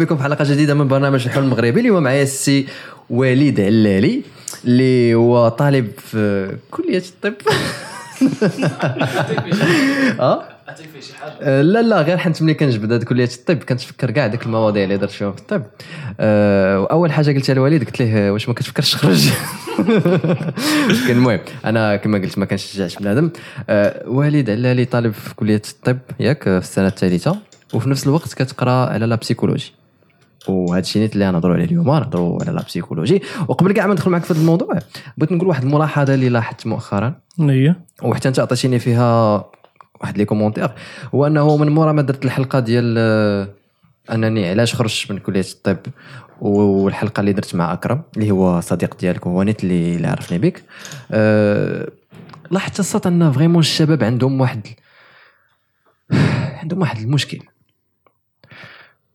بكم في حلقة جديدة من برنامج الحلم المغربي. اليوم معايا السي وليد علالي اللي هو طالب في كلية الطب. آه؟ آه، لا لا غير حنت ملي كنجبد هاد كلية الطب كنتفكر كاع ديك المواضيع اللي درت فيهم في الطب. آه، وأول حاجة قلتها للوالد قلت له واش ما كتفكرش تخرج؟ المهم أنا كما قلت ما كنشجعش بنادم. آه، والد علالي طالب في كلية الطب ياك في السنة الثالثة. وفي نفس الوقت كتقرأ على la psychologie وهذا الشيء اللي نهضروا عليه اليوم نهضروا على la psychologie وقبل كاع ما ندخل معك في هذا الموضوع بغيت نقول واحد الملاحظة اللي لاحظت مؤخرا. هي وحتى أنت عطيتيني فيها واحد le commentaire هو أنه من مورا ما درت الحلقة ديال آه، أنني علاش خرجت من كلية الطب. والحلقة اللي درت مع أكرم اللي هو صديق ديالك وهو نيت اللي, اللي عرفني بك. أه لاحظت أن vraiment الشباب عندهم واحد عندهم واحد المشكل.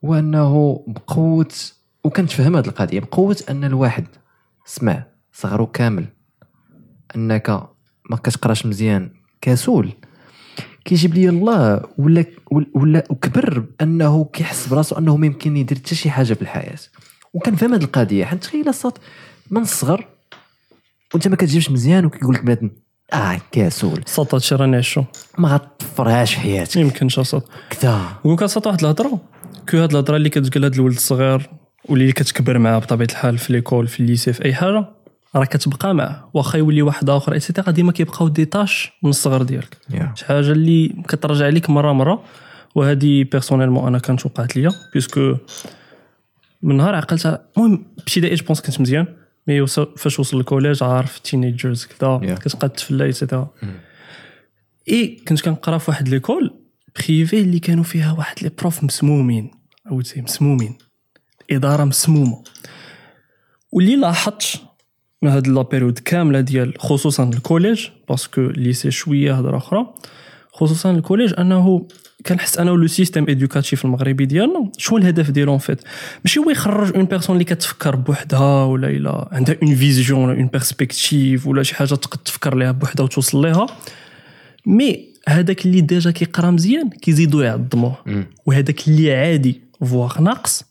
وأنه بقوة وكنتفهم هذه القضية بقوة أن الواحد سمع صغرو كامل أنك ما كتقراش مزيان كسول. كيجيب لي الله ولا ولا وكبر انه كيحس براسو أنه ما يمكن يدير حتى شي حاجة في الحياة. وكنفهم هذه القضية حيت تخيل الصوت من الصغر وأنت ما كتجيبش مزيان وكيقول لك بنادم آه كسول. صوت هادشي راني عشو ما غتطفرهاش حياتك. يمكنش صوت. كذا. لك صوت واحد الهضرة. que هاد الهضرة اللي كتقول هاد الولد الصغير واللي كتكبر معاه بطبيعة الحال في l'école في ال lycée في أي حاجة راه كتبقى معاه واخا يولي واحد آخر etcetera ديما كيبقاو des taches من الصغر ديالك Yeah. شي حاجة اللي كترجع عليك مرة مرة وهذه personnellement أنا كانت وقعت ليا parce que من نهار عقلتها المهم ابتدائي je pense كنت مزيان mais فاش وصل ال collège عارف teenagers كذا Yeah. كتبقى تفلا etcetera et كنت كنقرا في واحد l'école privée اللي كانوا فيها واحد les profs مسمومين عاوتاني مسمومين الاداره مسمومة. واللي لاحظت من هاد la période كاملة ديال خصوصا ال collège parce que lycée شوية هضره أخرى خصوصا ال collège أنه كنحس أنا le système éducatif المغربي ديالنا شنو الهدف ديالو fait ماشي هو يخرج une personne اللي كتفكر بوحدها ولا إلا عندها une vision ولا une perspective ولا شي حاجة تقد تفكر ليها بوحدها وتوصل ليها mais هذاك اللي déjà كيقرا مزيان كيزيدوا يعظموه. وهذاك اللي عادي voire ناقص.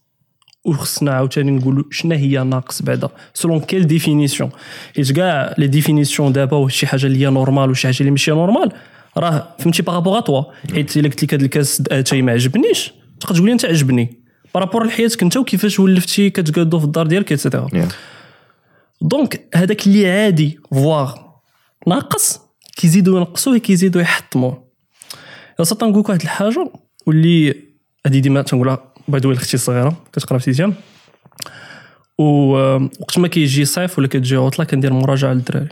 وخصنا عاوتاني نقولوا شنو هي ناقص بعدا. selon quelle définition حيت كاع les définitions دابا وشي حاجة اللي هي normale وشي حاجة اللي ماشي normale راه فهمتي par rapport toi حيت الا قلت لك هذا الكاس اتاي ما عجبنيش. تقدر تقول لي أنت عجبني. par rapport لحياتك انت وكيفاش ولفتي كتقادو في الدار ديالك etcetera Yeah. donc هذاك اللي عادي voire ناقص. كيزيدوا ينقصوه كيزيدوا يحطموه يا نقول لك واحد الحاجة واللي هذه ديما تنقولها by the أختي الصغيرة كتقرأ في آه، وقت ما كيجي صيف ولا كتجي عطلة كندير مراجعة للدراري.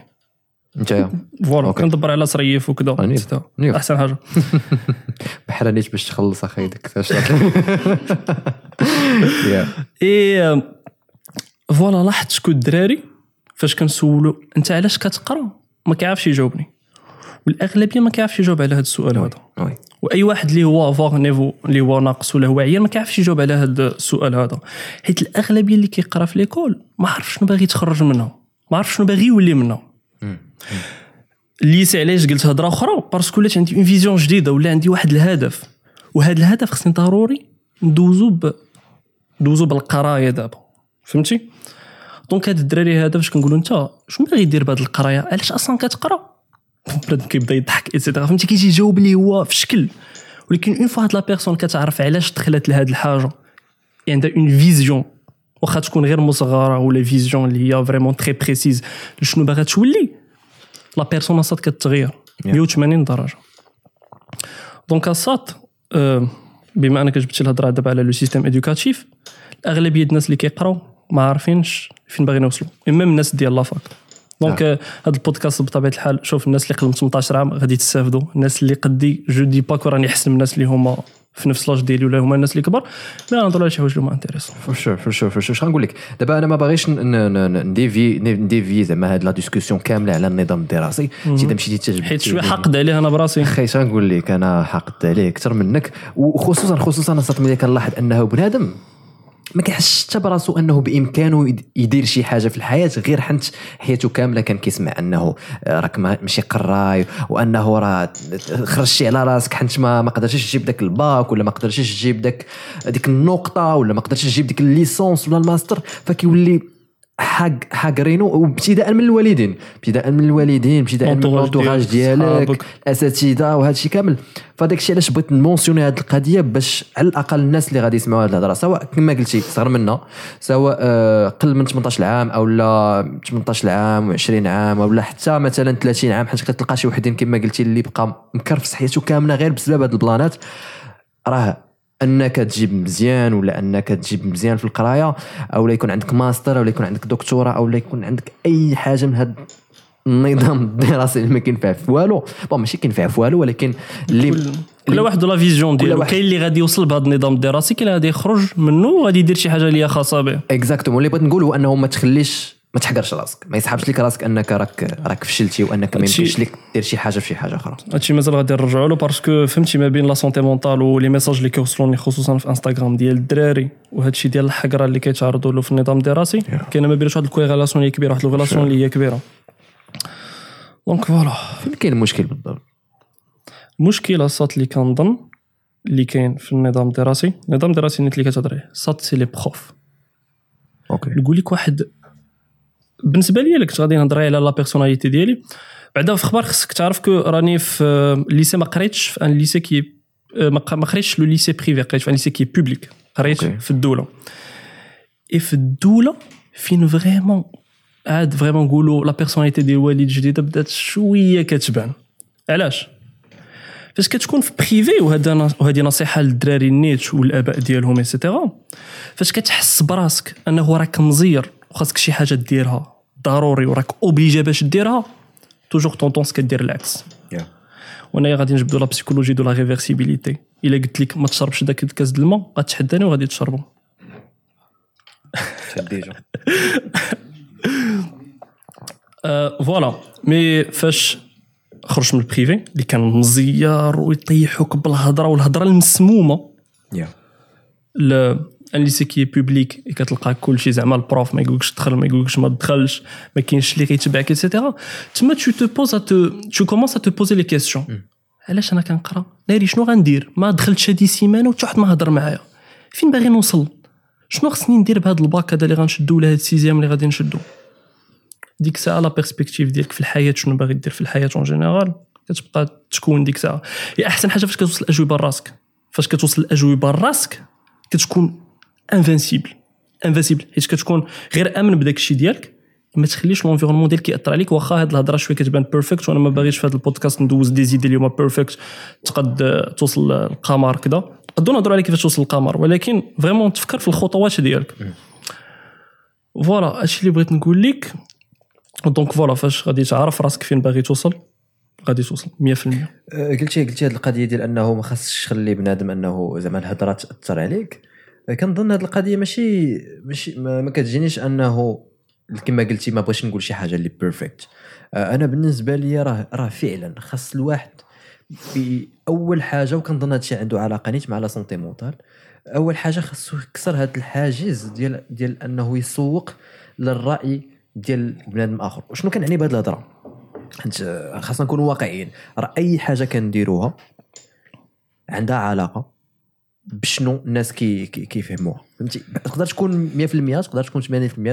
انت؟ voilà. كندبر على صريف وكذا. أحسن حاجة. بحال نيت باش تخلص أخي ديك et voilà لاحظت شكون الدراري؟ فاش كنسولو أنت علاش كتقرأ؟ ما كيعرفش يجاوبني. والأغلبية ما كيعرفش يجاوب على هذا السؤال هذا. وأي واحد اللي هو faible niveau اللي هو ناقص ولا هو عيان ما كيعرفش يجاوب على هذا السؤال هذا. حيت الأغلبية اللي كيقرا في l'école ما عرف شنو باغي يتخرج منها. ما عرف شنو باغي يولي منها. ال lycée علاش قلت هضرة أخرى؟ parce que ولات عندي une vision جديدة ولا عندي واحد الهدف. وهذا الهدف خصني ضروري ندوزو ب ندوزو بالقراية دابا. فهمتي؟ donc هاد الدراري هذا فاش كنقولوا أنت شنو باغي دير بهاد القراية؟ علاش أصلا كتقرأ؟ بنادم كيبدا يضحك etcetera فهمتي؟ كيجي يجاوب لي هو في شكل. ولكن une fois هاد la personne كتعرف علاش دخلت لهاد الحاجة عندها une vision واخا تكون غير مصغرة ولا vision اللي هي vraiment très précise شنو باغا تولي؟ la personne صات كتغير 180 درجة. donc اصات آه، بما أنك جبتي الهضرة دابا على le système éducatif الأغلبية الناس اللي كيقراو ما عارفينش فين باغيين يوصلوا. اما من الناس ديال la fac donc آه، هذا البودكاست بطبيعة الحال شوف الناس اللي قبل 18 عام غادي تستافدوا. الناس اللي قدي je dis pas que راني أحسن من الناس اللي هما في نفس l'âge ديالي ولا هما الناس اللي كبار. mais نهضروا على شي حوايج اللي هما intéressants for sure for sure for sure شنو غنقول لك دابا أنا ما باغيش ن dévier ن dévier زعما هاد la discussion كاملة على النظام الدراسي. اذا مشيتي تجبد حيت شوية حقد عليه أنا براسي. خي شنو نقول لك أنا حقدت عليه أكثر منك. وخصوصا خصوصا أنا صات ملي كنلاحظ أنه بنادم. ما كيحسش حتى براسو انه بامكانه يدير شي حاجة في الحياة غير حنت حياته كاملة كان كيسمع انه راك ماشي قراي وانه راه خرجتي على راسك حنت ما ما قدرتيش تجيب داك الباك ولا ما قدرتيش تجيب داك ديك النقطة ولا ما قدرتيش تجيب ديك ال licence ولا الماستر فكيولي حق حاقرينو وابتداء من الوالدين ابتداء من الوالدين ابتداء من ال entourage ديالك الأساتذة وهذا الشيء كامل. فداك الشيء علاش بغيت ن mentionner هذه القضية؟ باش على الأقل الناس اللي غادي يسمعوا هذه الهضرة سواء كما قلتي صغر منا سواء آه، قل من 18 عام أو لا 18 عام و20 عام ولا حتى مثلا 30 عام حيت كتلقى شي وحدين كما قلتي اللي بقى مكرفس حياته كاملة غير بسبب هذه البلانات. راه أنك تجيب مزيان ولا أنك تجيب مزيان في القراية أو لا يكون عندك ماستر أو لا يكون عندك دكتوراه أو لا يكون عندك أي حاجة من هذا النظام الدراسي اللي ما كينفع في والو. bon ماشي كينفع في والو ولكن اللي كل واحد la vision ديالو. كاين اللي غادي يوصل بهذا النظام الدراسي كاين اللي غادي يخرج منه وغادي يدير شي حاجة اللي هي خاصة به. exactement اللي بغيت نقول هو أنه ما تخليش ما تحقرش راسك ما يسحبش لك راسك أنك راك راك فشلتي وأنك ما يمكنش لك دير شي حاجة في شي حاجة أخرى. هادشي مازال غادي نرجعوا له parce que فهمتي ما بين la santé mentale و les messages اللي كيوصلوني خصوصا في انستغرام ديال الدراري وهادشي ديال الحقرة اللي كيتعرضوا له في النظام الدراسي كاينة ما بينش واحد ال corrélation اللي كبيره واحد ال relation اللي هي كبيرة. donc voilà فين كاين المشكل بالضبط؟ المشكلة صات اللي كنظن اللي كاين في النظام الدراسي النظام الدراسي اللي كتهضر عليه. صات c'est les profs okay نقول لك واحد بالنسبة لي كنت غادي نهضر على la personnalité ديالي. بعدا في أخبار خصك تعرف que راني في ال lycée ما قريتش في un lycée qui ما قريتش le lycée privé قريت في un lycée qui public قريت في الدولة. اي في الدولة فين vraiment عاد vraiment نقولوا la personnalité ديال الوالد الجديده بدات شوية كتبان. علاش؟ فاش كتكون في privé وهذا وهذه نصيحة للدراري النيت والآباء ديالهم etcetera فاش كتحس براسك أنه راك مزير وخاصك شي حاجة ديرها ضروري وراك اوبليجي باش ديرها توجور طونطونس كدير العكس yeah. وأنايا غادي نجبدو لا بسيكولوجي دو لا ريفرسيبيليتي إلا قلت لك ما تشربش داك الكاس د الماء غتحداني وغادي تشربو. ديجا؟ فوالا مي فاش خرجت من البريفي اللي كان مزيار ويطيحوك بالهضرة والهضرة المسمومه yeah. ان ليسي كي بوبليك كتلقى كلشي زعما البروف ما يقولكش دخل ما يقولكش ما تدخلش ما كاينش اللي كيتبعك ايتترا تما تو تو بوز تو كومونس تو بوزي لي كيسيون علاش أنا كنقرا؟ ناري شنو غندير؟ ما دخلتش هادي سيمانه وحتى واحد ما هضر معايا. فين باغي نوصل؟ شنو خصني ندير بهذا الباك هذا اللي غنشدو ولا هاد السيزيام اللي غادي نشدو؟ ديك الساعة لا بيرسبكتيف ديالك في الحياة شنو باغي دير في الحياة اون جينيرال كتبقى تكون ديك الساعة هي أحسن حاجة فاش كتوصل الأجوبة لراسك فاش كتوصل الأجوبة لراسك كتكون انفانسيبل انفانسيبل حيت كتكون غير آمن بداك الشيء ديالك ما تخليش لونفيرونمون ديالك يأثر عليك. واخا هاد الهضرة شوية كتبان بيرفكت وأنا ما باغيش في هذا البودكاست ندوز دي زيدي اللي هما بيرفكت تقد توصل للقمر كذا نقدروا نهضروا على كيفاش توصل للقمر ولكن فريمون تفكر في الخطوات ديالك. فوالا هادشي اللي بغيت نقول لك. دونك فوالا فاش غادي تعرف راسك فين باغي توصل غادي توصل 100% أه، قلتي قلتي هذه القضية ديال أنه ما خاصش تخلي بنادم أنه زعما الهضرة تأثر عليك؟ كنظن هذه القضية ماشي ماشي ما كتجينيش أنه كما قلتي ما بغيتش نقول شي حاجة اللي بيرفكت أه، أنا بالنسبة لي راه راه فعلا خاص الواحد في أول حاجة وكنظن هذا الشيء عنده علاقة نيت مع لا سونتي مونتال أول حاجة خاصو يكسر هذا الحاجز ديال ديال أنه يسوق للرأي ديال بنادم آخر. وشنو كنعني بهذه الهضرة؟ حيت خاصنا نكونوا واقعيين. راه أي حاجة كنديروها عندها علاقة. بشنو الناس كي كيفهموها. فهمتي؟ تقدر تكون 100% تقدر تكون 80%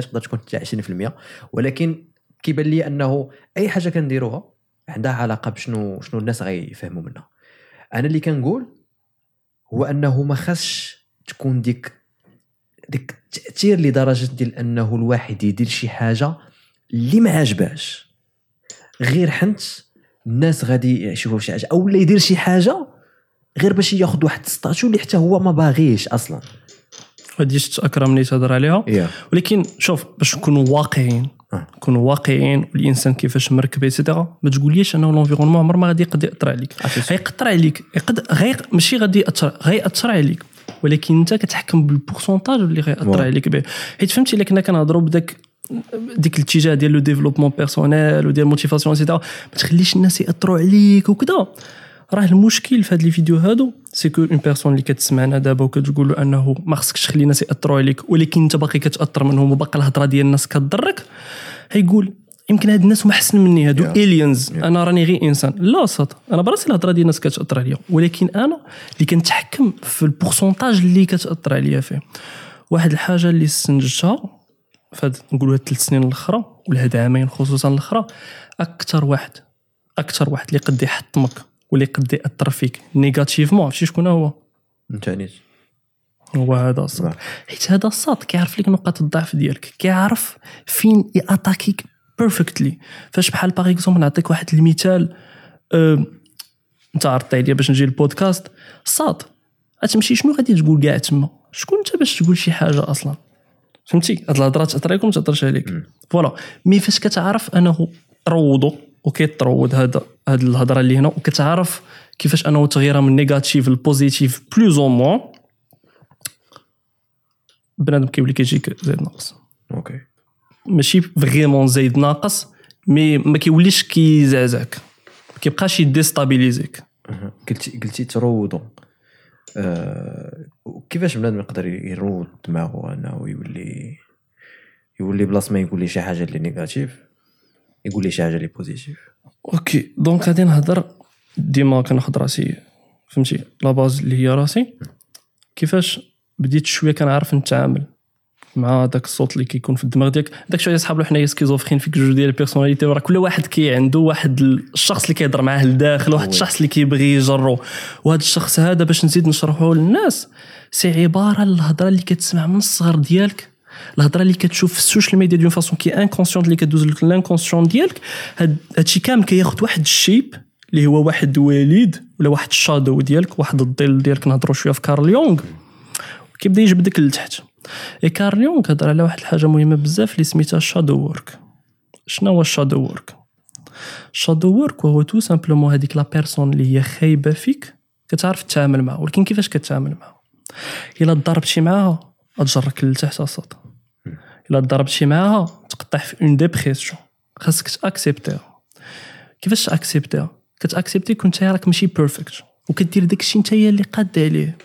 تقدر تكون حتى 20% ولكن كيبان لي أنه أي حاجة كنديروها عندها علاقة بشنو شنو الناس غيفهموا منها. أنا اللي كنقول هو أنه ما خاصش تكون ديك ديك التاثير لدرجة ديال أنه الواحد يدير شي حاجة اللي ما عجباش غير حنت الناس غادي يشوفوا شي حاجة أو لا يدير شي حاجة غير باش ياخذ واحد ستاتيو اللي حتى هو ما باغيش أصلا. هادي شفت أكرم اللي تهضر عليها. yeah. ولكن شوف باش نكونوا واقعيين آه. نكونوا واقعيين والانسان كيفاش مركب ايتترا ما تقوليش أنه لونفيرونمون عمر ما غادي يقدر يأثر عليك. غيقدر عليك يقدر غير ماشي غادي ياثر غياثر عليك. ولكن أنت كتحكم بالبورسونتاج اللي غياثر عليك به. حيت فهمتي إلا كنا كنهضروا بداك ديك الاتجاه ديال لو ديفلوبمون بيرسونيل وديال الموتيفاسيون ايتترا ما تخليش الناس يأثروا عليك وكذا راه المشكل في هاد لي فيديو هادو سي كو اون بيرسون اللي كتسمعنا دابا وكتقول له أنه ما خصكش تخلي الناس يأثروا عليك ولكن أنت باقي كتأثر منهم وباقي الهضرة ديال الناس كضرك هيقول يمكن هاد الناس هما أحسن مني هادو Yeah. الينز Yeah. أنا راني غير إنسان. لا صاد أنا براسي الهضرة ديال الناس كتأثر عليا ولكن أنا اللي كنتحكم في البورسونتاج اللي كتأثر عليا فيه. واحد الحاجة اللي استنتجتها فهاد نقولوا هاد ثلاث سنين الأخرى ولا هاد عامين خصوصا الأخرى أكثر واحد أكثر واحد اللي قد يحطمك. واللي قد يأثر فيك نيجاتيفمون عرفتي شكون هو؟ انت نيت هو هذا الصاد. حيت هذا الصاد كيعرف لك نقاط الضعف ديالك كيعرف فين يأتاكيك بيرفكتلي فاش بحال باغ اكزومبل نعطيك واحد المثال أه انت عرضت عليا باش نجي البودكاست صاد غتمشي شنو غادي تقول كاع تما؟ شكون انت باش تقول شي حاجة أصلا؟ فهمتي؟ هاد الهضرة تأثر عليك وما تأثرش عليك. فوالا. مي فاش كتعرف أنه روضو وكيتروض هذا هاد الهضرة اللي هنا. وكتعرف كيفاش أنه تغيرها من نيجاتيف للبوزيتيف بلوز أو موان بنادم كيولي كيجيك زايد ناقص. أوكي ماشي فريمون زايد ناقص مي ما كيوليش كيزعزعك. ما كيبقاش يديستابيليزيك. قلتي قلتي تروضوا آه كيفاش بنادم يقدر يروض دماغه أنه يولي يولي بلاص ما يقول لي شي حاجة اللي نيجاتيف يقول لي شي حاجة اللي بوزيتيف أوكي دونك غادي نهضر ديما كناخد راسي فهمتي؟ لا باز اللي هي راسي. كيفاش بديت شوية كنعرف نتعامل مع داك الصوت اللي كيكون في الدماغ ديالك؟ داك شوية صحاب حنايا سكيزوفرين فيك جوج ديال البيرسوناليتي وراه كل واحد كي عنده واحد الشخص اللي كيهضر معاه لداخل واحد. الشخص اللي كيبغي يجرو. وهذا الشخص هذا باش نزيد نشرحه للناس سي عبارة الهضره اللي كتسمع من الصغر ديالك. الهضرة اللي كتشوف في السوشيال ميديا دون فاسون كي انكونسيون اللي كدوز لك لانكونسيون ديالك هاد هادشي كامل كياخد واحد الشيب اللي هو واحد وليد ولا واحد الشادو ديالك واحد الظل ديالك نهضروا شوية في كارل يونغ. كيبدا يجبدك لتحت. إي كارل يونغ هضر على واحد الحاجة مهمة بزاف اللي سميتها شادو وورك شنو هو الشادو وورك الشادو وورك وهو تو سامبلومون هذيك لا بيرسون اللي هي خايبة فيك كتعرف تتعامل معها ولكن كيفاش كتعامل معها؟ إلا ضربتي معاها تجرك لتحت أصاط. الا ضربتي معاها تقطع في اون ديبريسيون خاصك تأكسبتيها. كيفاش تأكسبتيها؟ كتأكسبتي كنت راك ماشي بيرفكت وكدير داكشي انت اللي قاد عليه.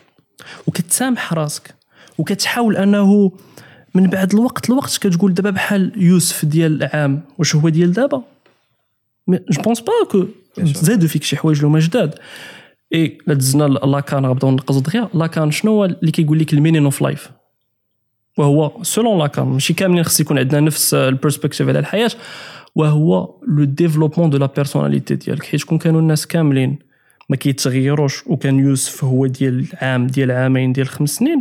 وكتسامح راسك. وكتحاول أنه من بعد الوقت الوقت كتقول دابا بحال يوسف ديال العام واش هو ديال دابا؟ جو بونس با كو زادوا فيك شي حوايج اللي هما جداد اي لا دزنا لاكان غنبداو نقصوا دغيا لاكان شنو هو اللي كيقول لك المينين اوف لايف وهو selon Lacan ماشي كاملين خص يكون عندنا نفس ال perspective على الحياة وهو le développement de la personnalité ديالك. حيت كون كانوا الناس كاملين ما كيتغيروش وكان يوسف هو ديال عام ديال عامين ديال خمس سنين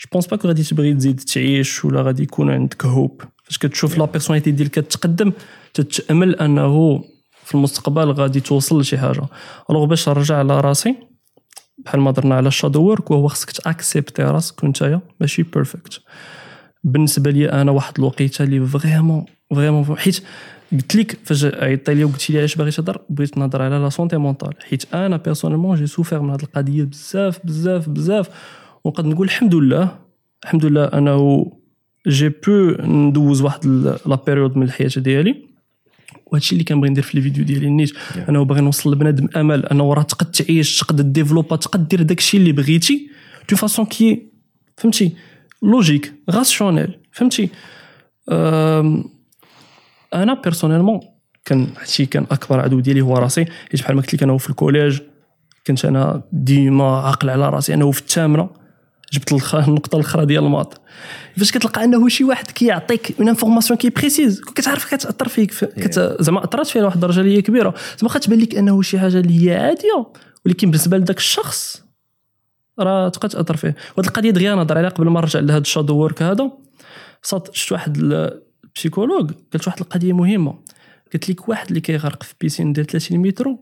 je pense pas que غادي تبغي تزيد تعيش ولا غادي يكون عندك hope فاش كتشوف la personnalité ديالك كتقدم تتأمل أنه في المستقبل غادي توصل لشي حاجة. alors باش نرجع على راسي بحال ما درنا على ال shadow work وهو خصك ت accepter راسك نتايا ماشي perfect بالنسبة لي أنا واحد الوقيتة اللي vraiment vraiment حيت قلت لك فاش عيطتي لي وقلتي لي علاش باغي تهضر بغيت نهضر على la santé mentale حيت أنا personnellement j'ai souffert من هذه القضية بزاف بزاف بزاف. ونقدر نقول الحمد لله الحمد لله انه j'ai pu ندوز واحد la période من الحياة ديالي. وهادشي اللي كنبغي ندير في الفيديو ديالي نيت. انه باغي نوصل لبنادم أمل. انه راه تقد تعيش تقد développer تقد دير داكشي اللي بغيتي. de façon que فهمتي logique rationnelle فهمتي. أنا personnellement كان هادشي كان أكبر عدو ديالي هو راسي. حيت بحال ما قلت لك أنا في ال collège كنت أنا ديما عاقل على راسي. انه في الثامنه جبت النقطة الأخرى ديال ال maths. فاش كتلقى أنه شي واحد كيعطيك une information qui précise كتعرف كتأثر فيك ف- كت... زعما أثرت فيها لواحد الدرجة اللي هي كبيرة. زعما واخا تبان لك أنه شي حاجة اللي هي عادية ولكن بالنسبة لذاك الشخص راه تبقى تأثر فيه. وهاد القضية دغيا نهضر عليها قبل ما نرجع لهذا ال shadow work هذا. صات شفت واحد ال psychologue قالت واحد القضية مهمة. قالت لك واحد اللي كيغرق في piscine ديال 30 متر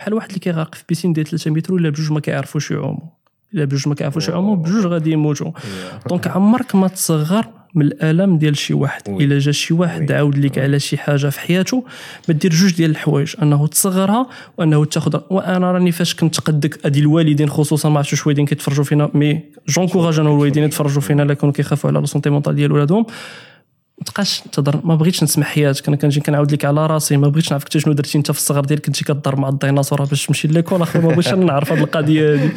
بحال واحد اللي كيغرق في piscine ديال 3 متر الا بجوج ما كيعرفوش يعوموا. إلا بجوج ما كيعرفوش يعوموا بجوج غادي يموتوا. donc عمرك ما تصغر من الألم ديال شي واحد. إلا جا شي واحد. عاود لك على شي حاجة في حياته ما دير جوج ديال الحوايج أنه تصغرها وأنه تاخذ وأنا راني فاش كنت قدك ادي الوالدين خصوصا ما عرفتش واش والدين كيتفرجوا فينا mais j'encourage أنا الوالدين يتفرجوا فينا الا كانوا كيخافوا على la santé mentale ديال ولادهم. تبقاش تهضر ما بغيتش نسمع حياتك. أنا كنجي كنعاود لك على راسي ما بغيتش نعرف حتى شنو درتي أنت في الصغر ديالك. كنتي كضر مع الديناصور باش تمشي l'école أخي ما بغيتش نعرف هذه القضية هذه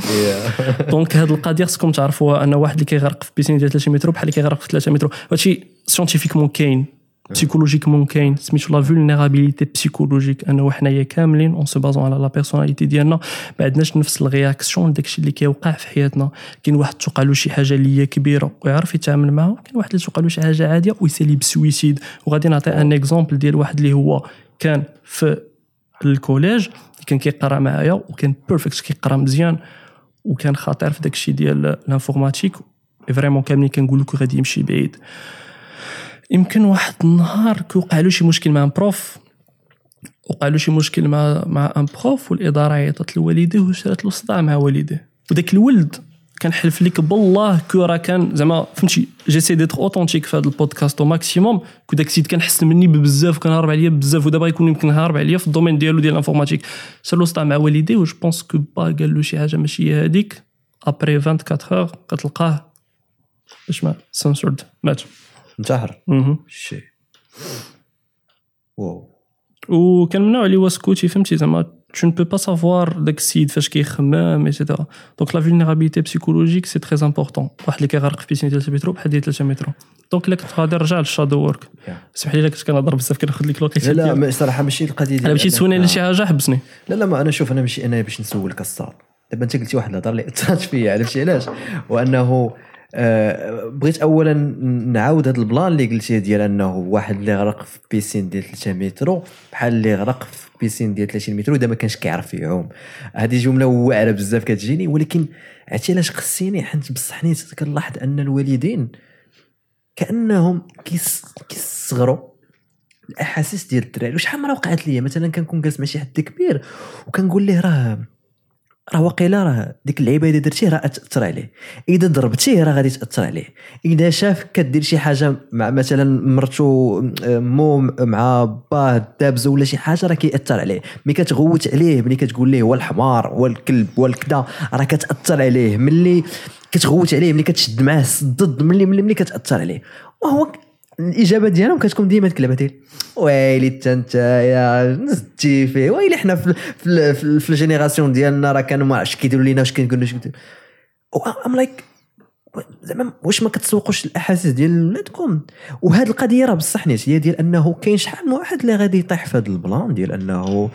donc هذه القضية خصكم تعرفوها. ان واحد اللي كيغرق في piscine ديال 3 متر بحال اللي كيغرق في 3 متر. هادشي scientifiquement كاين. psychologiquement كاين سميتو la vulnérabilité psychologique انه حنايا كاملين en se basant على la personnalité ديالنا ما عندناش نفس ال réaction داكشي اللي كيوقع في حياتنا كاين واحد توقع له شي حاجة اللي هي كبيره ويعرف يتعامل معها كاين واحد اللي توقع له شي حاجة عاديه ويسالي ب suicide وغادي نعطي un exemple ديال واحد اللي هو كان في ال collège كان كيقرا معايا وكان perfect كيقرا مزيان وكان خطير في داكشي ديال ال informatique vraiment كاملين كنقول لكم غادي يمشي بعيد يمكن واحد النهار كيوقع له شي مشكل مع prof وقع له شي مشكل مع مع un prof والإدارة عيطت لوالديه وشرات له صداع مع والديه. وداك الولد كنحلف لك بالله كو راه كان زعما فهمتي j'essaie d'être authentique في هذا ال podcast au maximum que داك السيد كنحس مني بزاف وكنهرب عليا بزاف ودابا يكون يمكن هارب عليا في ال domaine ديالو ديال ال informatique. صار له صداع مع والديه و je pense que pas قال له شي حاجة ماشي هي هذيك après 24 heures كتلقاه باش ما سنسورد مات. انتحر. شي. واو. وكان من النوع اللي هو سكوتي فهمتي؟ زعما tu ne peux pas savoir داك السيد فاش كيخمم et cetera donc la vulnérabilité psychologique c'est très important واحد اللي كيغرق في piscine ديال 3 مترو بحال ديال 3 مترو donc الا كنت غادي نرجع لل shadow work. اسمح لي كنت كنهضر بزاف كناخذ لك الوقيته لا لا ما- صراحة ماشي القضية أنا مشيت تسولني على شي حاجة حبسني. لا لا ما أنا شوف أنا ماشي أنا باش نسولك الصاد دابا أنت قلتي واحد الهضرة اللي اثرت فيا عرفتي علاش؟ وأنه آه بغيت اولا نعاود هذا البلان اللي قلتيه ديال أنه واحد اللي غرق في بيسين ديال 3 مترو بحال اللي غرق في بيسين ديال 30 مترو دا ما كانش كيعرف يعوم. هذه جملة واعرة بزاف كتجيني ولكن عرفتي علاش خصيني حيت بصح حنيت كنلاحظ أن الوالدين كأنهم كيصغروا الأحاسيس ديال الدراري. وشحال مره وقعت لي مثلا كنكون جالس مع شي حد كبير وكنقول ليه راه راه واقيلا راه ديك اللعيبة اللي درتيه راه تاثر عليه. إذا ضربتيه راه غادي تاثر عليه. إذا شاف كدير شي حاجة مع مثلا مرتو مو مع باه دابز ولا شي حاجة راه كيأثر عليه. ملي كتغوت عليه ملي كتقول ليه هو الحمار هو الكلب هو راه كتأثر عليه. ملي كتغوت عليه ملي كتشد معاه ضد ملي ملي, ملي كتأثر عليه. وهو الإجابة ديالهم كتكون ديما ديك اللعبه ويلي انت يا نزتي فيه. ويلي حنا في في, في, في ال génération ديالنا راه كانوا ما عرفتش كيديروا لينا واش كيقولوا اش I'm like زعما واش ما كتسوقوش الأحاسيس ديال ولادكم؟ وهذه القضية راه بصح نيت هي ديال أنه كاين شحال من واحد اللي غادي يطيح في هذا ال plan ديال أنه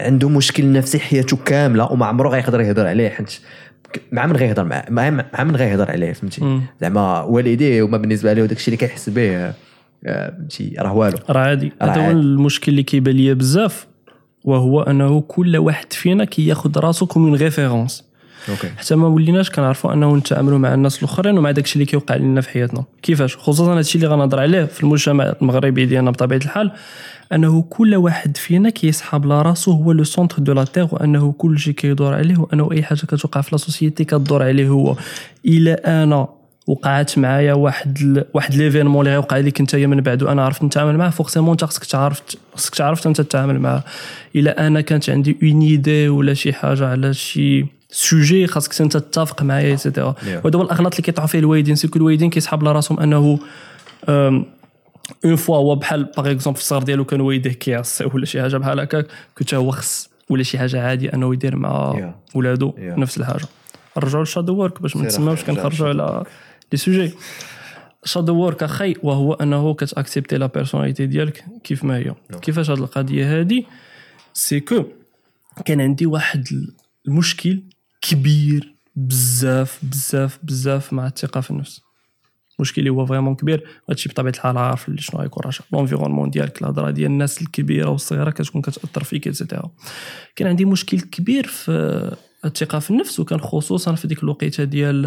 عنده مشكل نفسي حياته كاملة وما عمره غيقدر يهضر عليه حيت مع من غيهضر مع مع من غيهضر عليه فهمتي. زعما والديه وما بالنسبة له داكشي اللي كيحس به آه، فهمتي؟ راه والو. راه عادي. هذا هو. المشكل اللي كيبان ليا بزاف وهو أنه كل واحد فينا كياخذ راسو comme une référence OK حتى ما وليناش كنعرفوا أنه نتعاملوا مع الناس الأخرين ومع داكشي اللي كيوقع لنا في حياتنا. كيفاش؟ خصوصا هادشي اللي غنهضر عليه في المجتمع المغربي ديالنا بطبيعة الحال أنه كل واحد فينا كيسحب لا راسو هو le centre de la terre وأنه كل شيء كيدور عليه وأنه أي حاجة كتوقع في la société كدور عليه هو. إلى أنا وقعت معايا واحد ال... واحد l'événement اللي غيوقع لك انت من بعد وأنا عرفت نتعامل معاه forcément أنت خصك تعرف خصك تعرف أنت تتعامل معاه. إلى أنا كانت عندي une idée ولا شي حاجة على شي sujet خاصك أنت تتفق معايا et cetera. وهذا هو الأغلاط اللي كيطيحوا فيه الوالدين c'est que الوالدين كيسحب لراسهم أنه une fois هو بحال par exemple في الصغر ديالو كان والديه كيعصي ولا شي حاجة بحال هكاك كنت هو خص ولا شي حاجة عاديه انه يدير مع Yeah. ولادو Yeah. نفس الحاجة نرجعوا لل shadow work باش ما نتسماوش كنخرجوا على les sujets shadow work أخي وهو انه كت accepter la personnalité ديالك كيف ما هي كيفاش هاد القضية هادي c'est que كان عندي واحد المشكل كبير بزاف بزاف بزاف مع الثقه في النفس المشكل اللي هو vraiment كبير هادشي بطبيعة الحال عارف شنو غيكون راه l'environnement ديالك الهضرة ديال الناس الكبيرة والصغيرة كتكون كتأثر فيك et cetera كان عندي مشكل كبير في الثقة في النفس وكان خصوصا في ديك الوقيتة ديال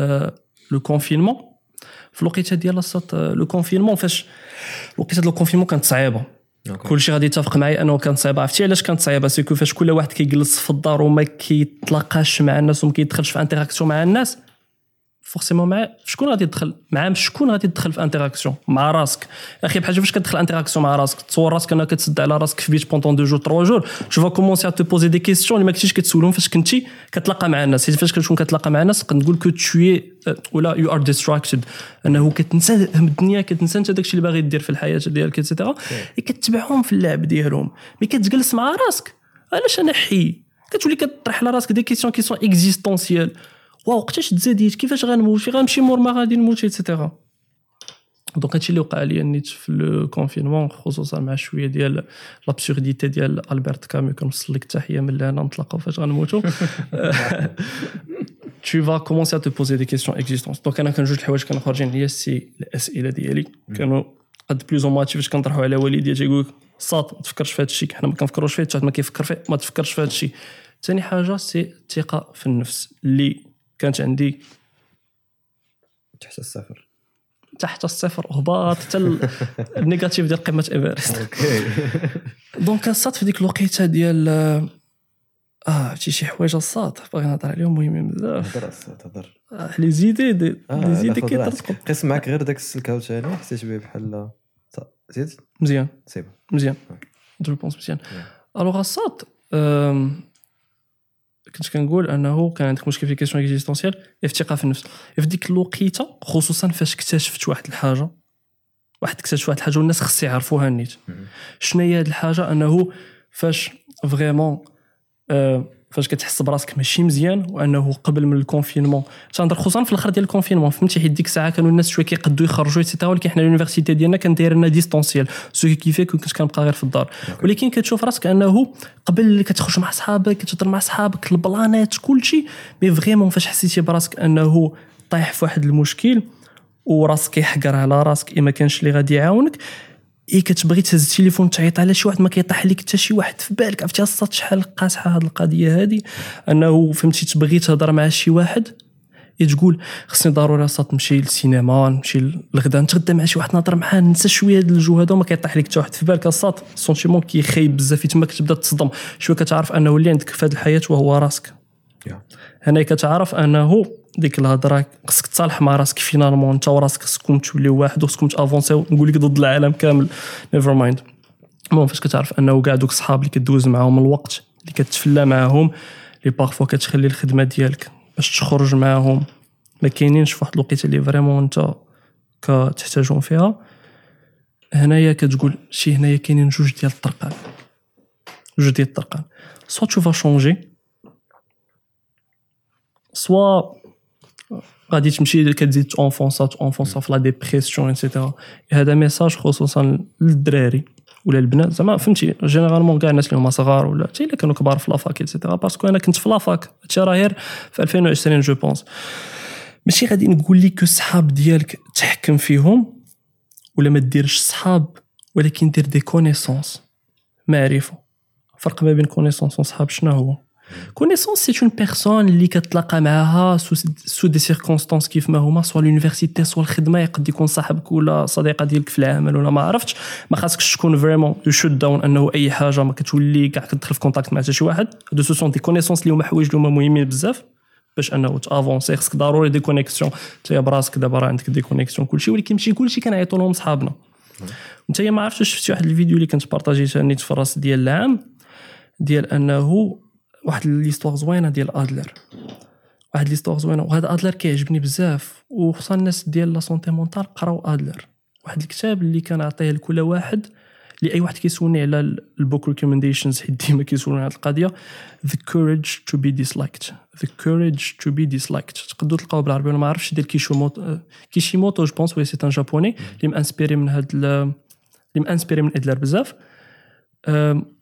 le confinement في الوقيتة ديال الصاط le confinement فاش الوقيتة ديال ال confinement كانت صعيبة. كلشي غادي يتفق معايا أنه كانت صعيبة. عرفتي علاش كانت صعيبة؟ c'est que فاش كل واحد كيجلس في الدار وما كيتلاقاش مع الناس وما كيدخلش في interaction مع الناس forcément مع شكون غادي تدخل مع شكون غادي تدخل في interaction مع راسك؟ أخي بحال فاش كتدخل interaction مع راسك تصور راسك أنك كتسد على راسك في بيت pendant deux jours trois jours tu vas commencer à te poser des questions اللي ما كنتيش كتسولهم فاش كنتي كتلاقى مع الناس. حيت فاش كتكون كتلاقى مع الناس نقول que tu es ولا you are distracted أنه كتنسى هم الدنيا كتنسى أنت داكشي اللي باغي دير في الحياة ديالك etc. كتبعهم في اللعب ديالهم. mais كتجلس مع راسك. علاش أنا حي؟ كتولي كطرح على راسك des questions qui sont existentielles وقتاش تزاديت؟ كيفاش غنموت؟ فين غنمشي مور ما غادي نموت؟ etc. donc هادشي اللي وقع لي نيت في le confinement خصوصا مع شوية ديال l'absurdité ديال البرت كامي كنوصل لك التحيه من لهنا نتلاقاو فاش غنموتو. Tu vas commencer à te poser des questions existence دونك أنا كان جوج الحوايج كانوا خارجين ليا سي الأسئلة ديالي. كانوا قد بلوز اون فاش كنطرحوا على والدي تيقول لك صاد ما تفكرش في هذا الشيء حنا ما كنفكروش فيه حتى ما كيفكر فيه ما تفكرش في هذا الشيء. ثاني حاجة سي الثقة في النفس اللي كانت عندي تحت الصفر. تحت الصفر هباط حتى النيجاتيف ديال قمة ايفرست أوكي. دونك صات في ديك الوقيتة ديال آه عرفتي شي حوايج الصاد باغي نهضر عليهم مهمين بزاف. هضر الصوت هضر. آه، لي زيدي دي آه، لي زيدي كيطرقوا. قيس معك غير داك السلك عاوتاني حسيت به بحال زيد؟ مزيان. سي مزيان. جو بونس مزيان. الوغ الصاد كنت كنقول أنه كان عندك مشكل في كيسيون اكزيستونسيال الثقه في النفس. في ديك الوقيتة خصوصا فاش اكتشفت واحد الحاجة واحد اكتشف واحد الحاجة والناس خص يعرفوها نيت شنو هي هاد الحاجة؟ أنه فاش vraiment فاش كتحس براسك ماشي مزيان وانه قبل من ال confinement. تنهضر خصوصا في الأخر ديال ال confinement فهمتي؟ حيت ديك الساعة كانوا الناس شوية كيقدوا يخرجوا etc. ولكن حنا ال université ديالنا كان داير لنا distanciel ce qui fait كنت كنبقى غير في الدار. ولكن كتشوف راسك انه قبل اللي كتخرج مع صحابك كتهضر مع صحابك ال plan ات كلشي mais vraiment فاش حسيتي براسك انه طايح في واحد المشكل وراسك كيحقر على راسك وما كاينش اللي غادي يعاونك اي كتبغي تهز التليفون تعيط على شي واحد ما كيطيح لك حتى شي واحد في بالك عرفتي؟ الصاط شحال قاصحه هاد القضية هادي؟ أنه فهمتي تبغي تهضر مع شي واحد إي تقول خصني ضروري أصاط نمشي للسينما نمشي للغدا نتغدى مع شي واحد نهضر معاه ننسى شوية هاد الجو هذا وما كيطيح لك حتى واحد. في بالك أصاط sentiment كيخيب بزاف تما كتبدا تصدم. شوية كتعرف أنه اللي عندك في هاد الحياة وهو راسك. Yeah. هنا كتعرف أنه ديك الهضرة خصك تصالح مع راسك finalement انت وراسك خصكم توليو واحد وخصكم t'avanc يو نقول لك ضد العالم كامل. never mind المهم فاش كتعرف انه كاع دوك الصحاب اللي كدوز معاهم الوقت اللي كتفلى معاهم اللي parfois كتخلي الخدمة ديالك باش تخرج معاهم. ما كاينينش في واحد الوقيتة اللي vraiment انت كتحتاجهم فيها. هنايا كتقول شي هنايا كاينين جوج ديال الطرقان جوج ديال الطرقان soit tu changes soit غادي تمشي كتزيد t'enfonc ا t'enfonc ا في la dépression etc. هذا message خصوصا للدراري ولا البنات. زعما فهمتي généralement كاع الناس اللي هما صغار ولا حتى إلا كانوا كبار في la fac etc. parce que أنا كنت في la fac هادشي راه غير في 2020 je pense ماشي غادي نقول لك الصحاب ديالك تحكم فيهم ولا ما ديرش صحاب ولكن دير des connaissances معرفة. فرق ما بين connaissance وصحاب شنو هو؟ connaissance c'est une personne اللي كتلاقى معاها sous des circonstances كيف ما هما soit l'université soit الخدمه يقد يكون صاحبك ولا صديقه ديالك في العمل ولا ما عرفتش ما خاصكش تكون vraiment you shut down انه اي حاجة ما كتولي كاع كتدخل في contact مع حتى شي واحد هادو ce sont des connaissances اللي هما حوايج اللي هما مهمين بزاف باش انه t'avancer خصك ضروري des connexions انت براسك دابا راه عندك des connexions كلشي ولكن ماشي كلشي كنعيطوا لهم صحابنا انت ما عرفتش شفتي واحد الفيديو اللي كنت partag يته نيت في الراس ديال العام ديال انه واحد l'histoire زوينة ديال ادلر واحد l'histoire زوينة. وهذا ادلر كيعجبني بزاف. وخصوصا الناس ديال la santé mentale قراو ادلر واحد الكتاب اللي كان عطيه لكل واحد لأي واحد كيسولني على ال book recommendations حيت ديما كيسولوني على القضية. The courage to be disliked. The courage to be disliked. تقدروا تلقاو بالعربي ولا ما عرفتش؟ ديال كيشيموتو كيشيموتو جو بونس وي سي ان جابوني اللي مأنسبيري من هاد ال- اللي مأنسبيري من ادلر بزاف.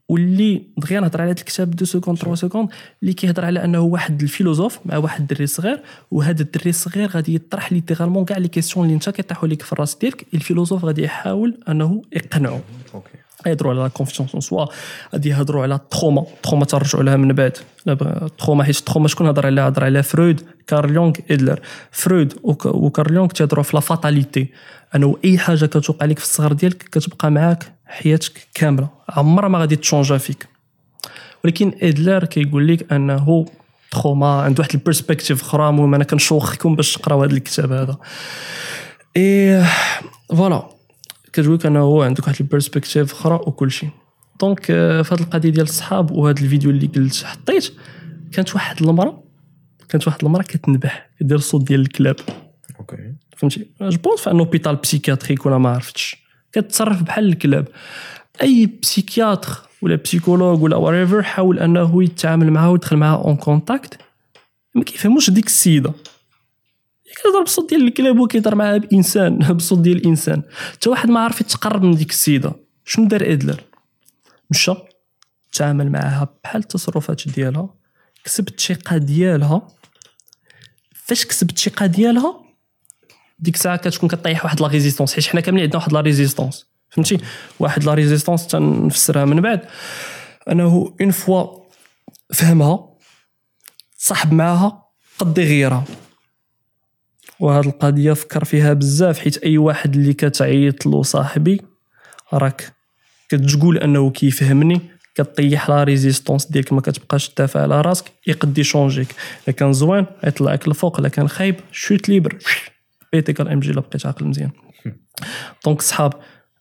واللي دغيا نهضر على هذا الكتاب دو سكوند 3 سكوند اللي كيهضر على انه واحد الفيلوزوف مع واحد الدري صغير وهذا الدري الصغير غادي يطرح ليترالمون كاع لي كيسيون اللي انت كيطيحوا لك في الراس ديالك. الفيلوزوف غادي يحاول انه يقنعه أوكي يهضروا على لا كونفيونس اون سوا غادي يهضروا على ال trauma. ال trauma ترجعوا لها من بعد. ال trauma حيت ال trauma شكون هضر عليها؟ هضر على فرويد كارل يونغ إدلر. فرويد وك- وكارل يونغ تيهضروا في la fatalité انه أي حاجة كتوقع لك في الصغر ديالك كتبقى معاك حياتك كاملة. عمرها ما غادي تchangea فيك. ولكن ادلر كيقول لك أنه trauma عنده واحد ال perspective أخرى المهم أنا كنشجعكم باش تقراو هذا الكتاب هذا. إي voilà. كتقول لك أنه عندك واحد ال perspective أخرى وكل شيء donc في هذه القضية ديال الصحاب وهذا الفيديو اللي قلت حطيت كانت واحد المراه كانت واحد المراه كتنبح كدير الصوت ديال الكلاب. okay. فهمتي؟ je pense في un hôpital psychiatrique ولا ما عرفتش. كتصرف بحال الكلاب. أي psychiatre ولا psychologue ولا ourifer حاول أنه يتعامل معها ويدخل معها en contact ما كيفهموش ديك السيدة. كيهضر بصوت ديال الكلاب وكيهضر معاها بإنسان بصوت ديال الإنسان. حتى واحد ما عرف يتقرب من ديك السيدة. شنو دار ادلر مشى تعامل معها بحال التصرفات ديالها كسب الثقة ديالها. فاش كسب الثقة ديالها ديك الساعة كتكون كطيح واحد la résistance حيت حنا كاملين عندنا واحد la résistance فهمتي؟ واحد la résistance تنفسرها من بعد. أنه une fois فهمها صاحب معاها قد يغيرها. وهاد القضية فكر فيها بزاف حيت أي واحد اللي كتعيط له صاحبي راك كتقول أنه كيفهمني كطيح لا ريزيستونس ديالك ما كتبقاش تدافع على راسك يقد يشونجيك. الا كان زوين يطلعك الفوق الا كان خايب شوت ليبر. بيتيك ام جي لا بقيت عاقل مزيان. دونك صحاب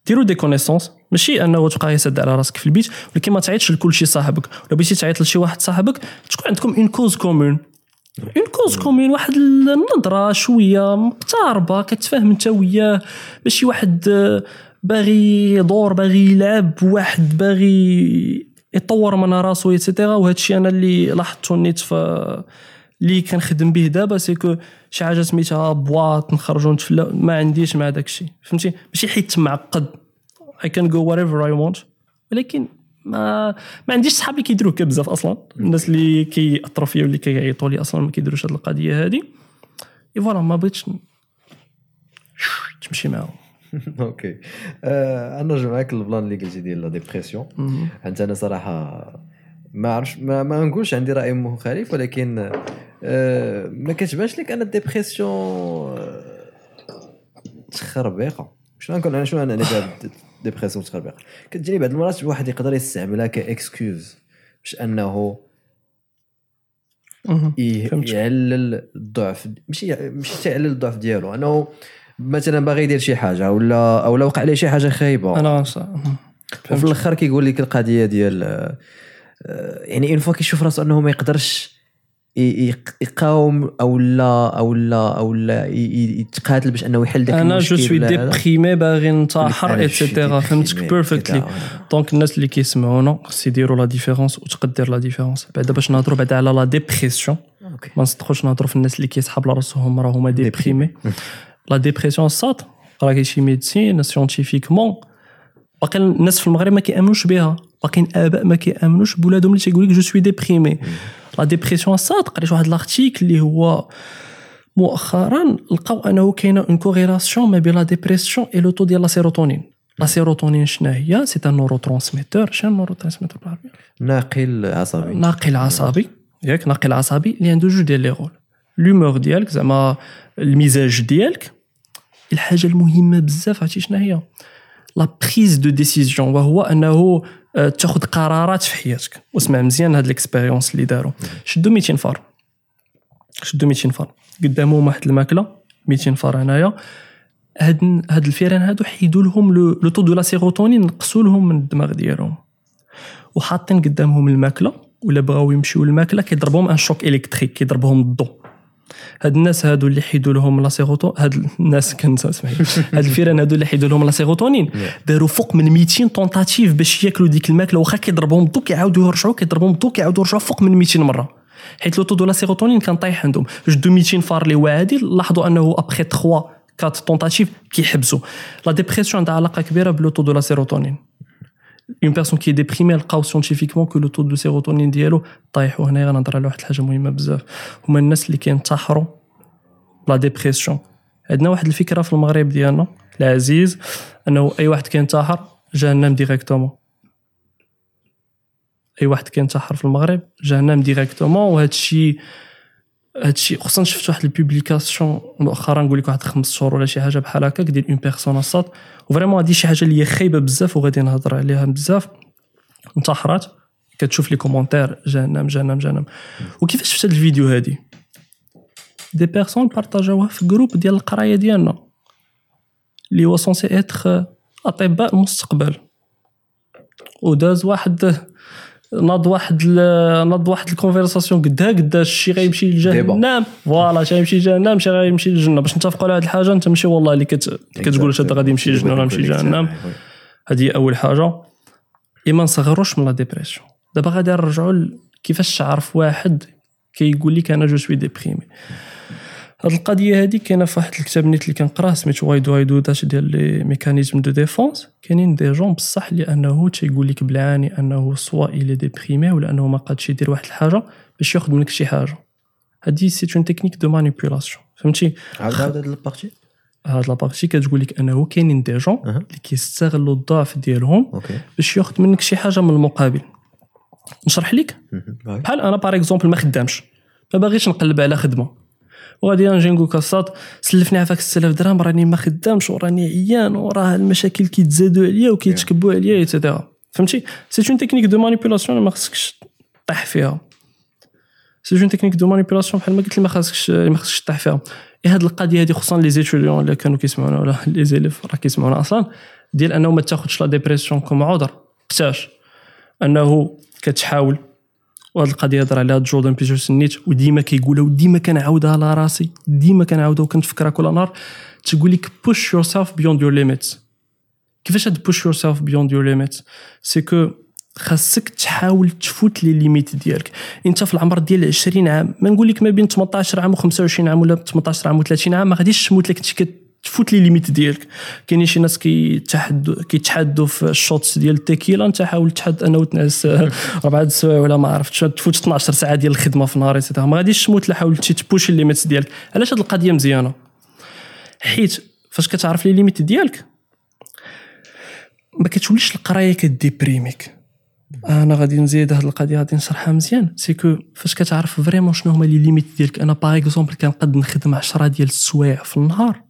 ديروا دي كونيسونس ماشي أنه تبقى يسد على راسك في البيت ولكن ما تعيطش لكل شي صاحبك. ولا بغيتي تعيط لشي واحد صاحبك تكون عندكم une cause commune une cause commune واحد النظرة شوية مقتربه كتفاهم أنت وياه. ماشي واحد آه، باغي يدور باغي يلعب واحد باغي يطور من راسو et cetera وهذا الشيء أنا اللي لاحظته نيت في اللي كنخدم به دابا سيكو شي حاجة سميتها boîte نخرجوا نتفلا ما عنديش مع داك الشيء فهمتي؟ ماشي حيت معقد. I can do whatever I want ولكن ما ما عنديش صحاب اللي كيديروا هكا بزاف أصلا. الناس اللي كيأثروا فيا واللي كيعيطوا لي أصلا ما كيديروش هذه القضية هذه et voilà ما بغيتش تمشي معاهم. okay أنا نرجع معاك ال plan اللي قلتي ديال la dépression انت أنا صراحة ما عرفش ما, ما نقولش عندي رأي مخالف ولكن آه ما كتبانش لك أن ال dépression آه، تخربيقه شنو نقول أنا؟ شنو أنا بها dépression تخربيقه كتجيني بعض المرات واحد يقدر يستعملها ك excuse باش أنه. يعلل الضعف ماشي ماشي تعلل الضعف ديالو. أنه مثلا باغي يدير شي حاجة ولا أو لا وقع عليه شي حاجة خايبة. أنا. وفي الآخر كيقول لك القضية ديال آه، يعني une fois كيشوف راسو إنه ما يقدرش يقاوم أو لا أو لا أو لا يتقاتل باش إنه يحل داك أنا المشكل je suis. déprimé باغي ننتحر et cetera فهمتك perfectly donc الناس اللي كيسمعونا خص يديروا la différence وتقد دير la différence بعدا باش نهضروا بعدا على la dépression okay ما نصدقوش نهضروا في الناس اللي كيسحب على راسهم راه هما déprimés la dépression الساط راه كاين شي médecine scientifiquement باقي الناس في المغرب ما كيأمنوش بها. باقيين آباء ما كيآمنوش بولادهم اللي تيقول لك je suis déprimé la dépression الساط قريت واحد l'article اللي هو مؤخرا لقاو أنه كاينة une corrélation ما بين la dépression et le taux ديال la sérotonine la sérotonine شنو هي؟ c'est un neurotransmetteur شنو neurotransmetteur بالعربية؟ ناقل عصبي. ناقل عصبي. ياك ناقل عصبي. اللي عنده جوج ديال les rôles. l'humeur ديالك زعما المزاج ديالك. الحاجة المهمة بزاف عرفتي شنو هي؟ la prise de décision وهو أنه تاخذ قرارات في حياتك. واسمع مزيان هاد ال expérience اللي داروا شدوا 200 فار شدوا 200 فار قدامهم واحد الماكلة 200 فار هنايا. هاد هاد الفيران هادو حيدوا لهم le taux de la sérotonine نقصوا لهم من الدماغ ديالهم. وحاطين قدامهم الماكلة ولا بغاو يمشيو للماكلة كيضربهم un choc électrique كيضربهم الضو. هاد الناس هادو اللي حيدوا لهم la sérotonine هاد الناس كنت سمعي هاد الفيران هادو اللي حيدوا لهم la sérotonine داروا فوق من 200 tentatives باش ياكلوا ديك الماكلة واخا كيضربهم الضو كيعاودوا يرجعوا كيضربهم الضو كيعاودوا يرجعوا فوق من 200 مرة. حيت le taux de la sérotonine كان طايح عندهم. شدوا 200 فار اللي واعدين لاحظوا أنه ابخي 3 4 tentatives كيحبسوا la dépression عندها علاقة كبيرة ب le taux de la sérotonine une personne qui est déprimée لقاو scientifiquement que le taux de sérotonine ديالو طايح. وهنا غنهضر على واحد الحاجة مهمة بزاف. هما الناس اللي كينتحروا la dépression عندنا واحد الفكرة في المغرب ديالنا العزيز أنه أي واحد كينتحر جهنم directement أي واحد كينتحر في المغرب جهنم directement وهذا الشيء هذا الشيء خصوصا شفت واحد ال publication مؤخرا نقول لك واحد خمس شهور ولا شي حاجة بحال هكاك ديال une personne أصاط و vraiment هادي شي حاجة اللي هي خايبة بزاف وغادي نهضر عليها بزاف. انتحرات كتشوف les commentaires جهنم جهنم جهنم. وكيفاش شفت هاد الفيديو هادي؟ دي بيرسون بارطاجوها في جروب ديال القراية ديالنا. اللي هو سونسي اتر أطباء المستقبل وداز واحد ناض واحد ناض واحد الكونفرساسيون قدها قدا شي غيمشي لجهنم. فوالا شي غيمشي لجهنم شي غيمشي للجنة. باش نتفقوا على هاد الحاجة انت ماشي والله اللي كت... كتقول هذا غادي يمشي للجنة ولا يمشي لجهنم. هذه أول حاجة. اي ما نصغروش من la dépression دابا غادي نرجعوا كيفاش تعرف واحد كيقول لك أنا je suis déprimé هاد القضية هادي كاينة في واحد الكتاب نيت اللي كنقراه سميتو y de et de داش ديال les mécanismes de défense. كاينين des gens بصح لأنه تيقول لك بالعاني أنه soit il est déprimé ولا أنه ما قادش يدير واحد الحاجة باش ياخذ منك شي حاجة. هادي c'est une technique de manipulation. فهمتي؟ عاود عاود هاد ال partie هاد la partie كتقول لك أنه كاينين des gens. اللي كيستغلوا الضعف ديالهم باش ياخذ منك شي حاجة من المقابل. نشرح لك. بحال أنا par exemple ما خدامش. ما باغيش نقلب على خدمة. وغادي نجي نقول كاسات سلفني عافاك 6000 درهم راني ما خدامش وراني عيان وراه المشاكل كيتزادوا عليا وكيتكبوا عليا et cetera فهمتي؟ c'est une technique de manipulation ما خصكش طيح فيها. c'est une technique de manipulation بحال ما قلت لي ما خاصكش ما خصكش طيح فيها. اي هاد القضية هادي خصوصا les étudiants اللي كانوا كيسمعونا ولا les élèves راه كيسمعونا أصلا ديال أنه ما تاخذش la dépression comme عذر. وقتاش أنه كتحاول وهاد القضية هضر عليها جوردن بيترسون نيت وديما كيقولها وديما كنعاودها على راسي ديما كنعاودها وكنتفكرها كل نهار. تقول لك push yourself beyond your limits كيفاش هاد push yourself beyond your limits c'est que خاصك تحاول تفوت les limites ديالك. انت في العمر ديال 20 عام ما نقول لك ما بين 18 عام و25 عام ولا 18 عام و30 عام ما غاديش تموت لك انت تفوت les limites ديالك. كاينين شي ناس كيتحدوا كيتحدوا في ال shots ديال التيكيلا انت حاول تحد أنه تنعس اربعه السوايع ولا ما عرفتش. تفوت 12 ساعة ديال الخدمة في et cetera ما غاديش تموت لا حاولتي ت push ال limites ديالك. علاش هاد القضية مزيانة؟ حيت فاش كتعرف les limites ديالك ما كتوليش القراية كت déprimer ك. أنا غادي نزيد هاد القضية غادي نشرحها مزيان. c'est que فاش كتعرف vraiment شنو هما les limites ديالك. أنا par exemple كنقد نخدم 10 ديال السوايع في النهار.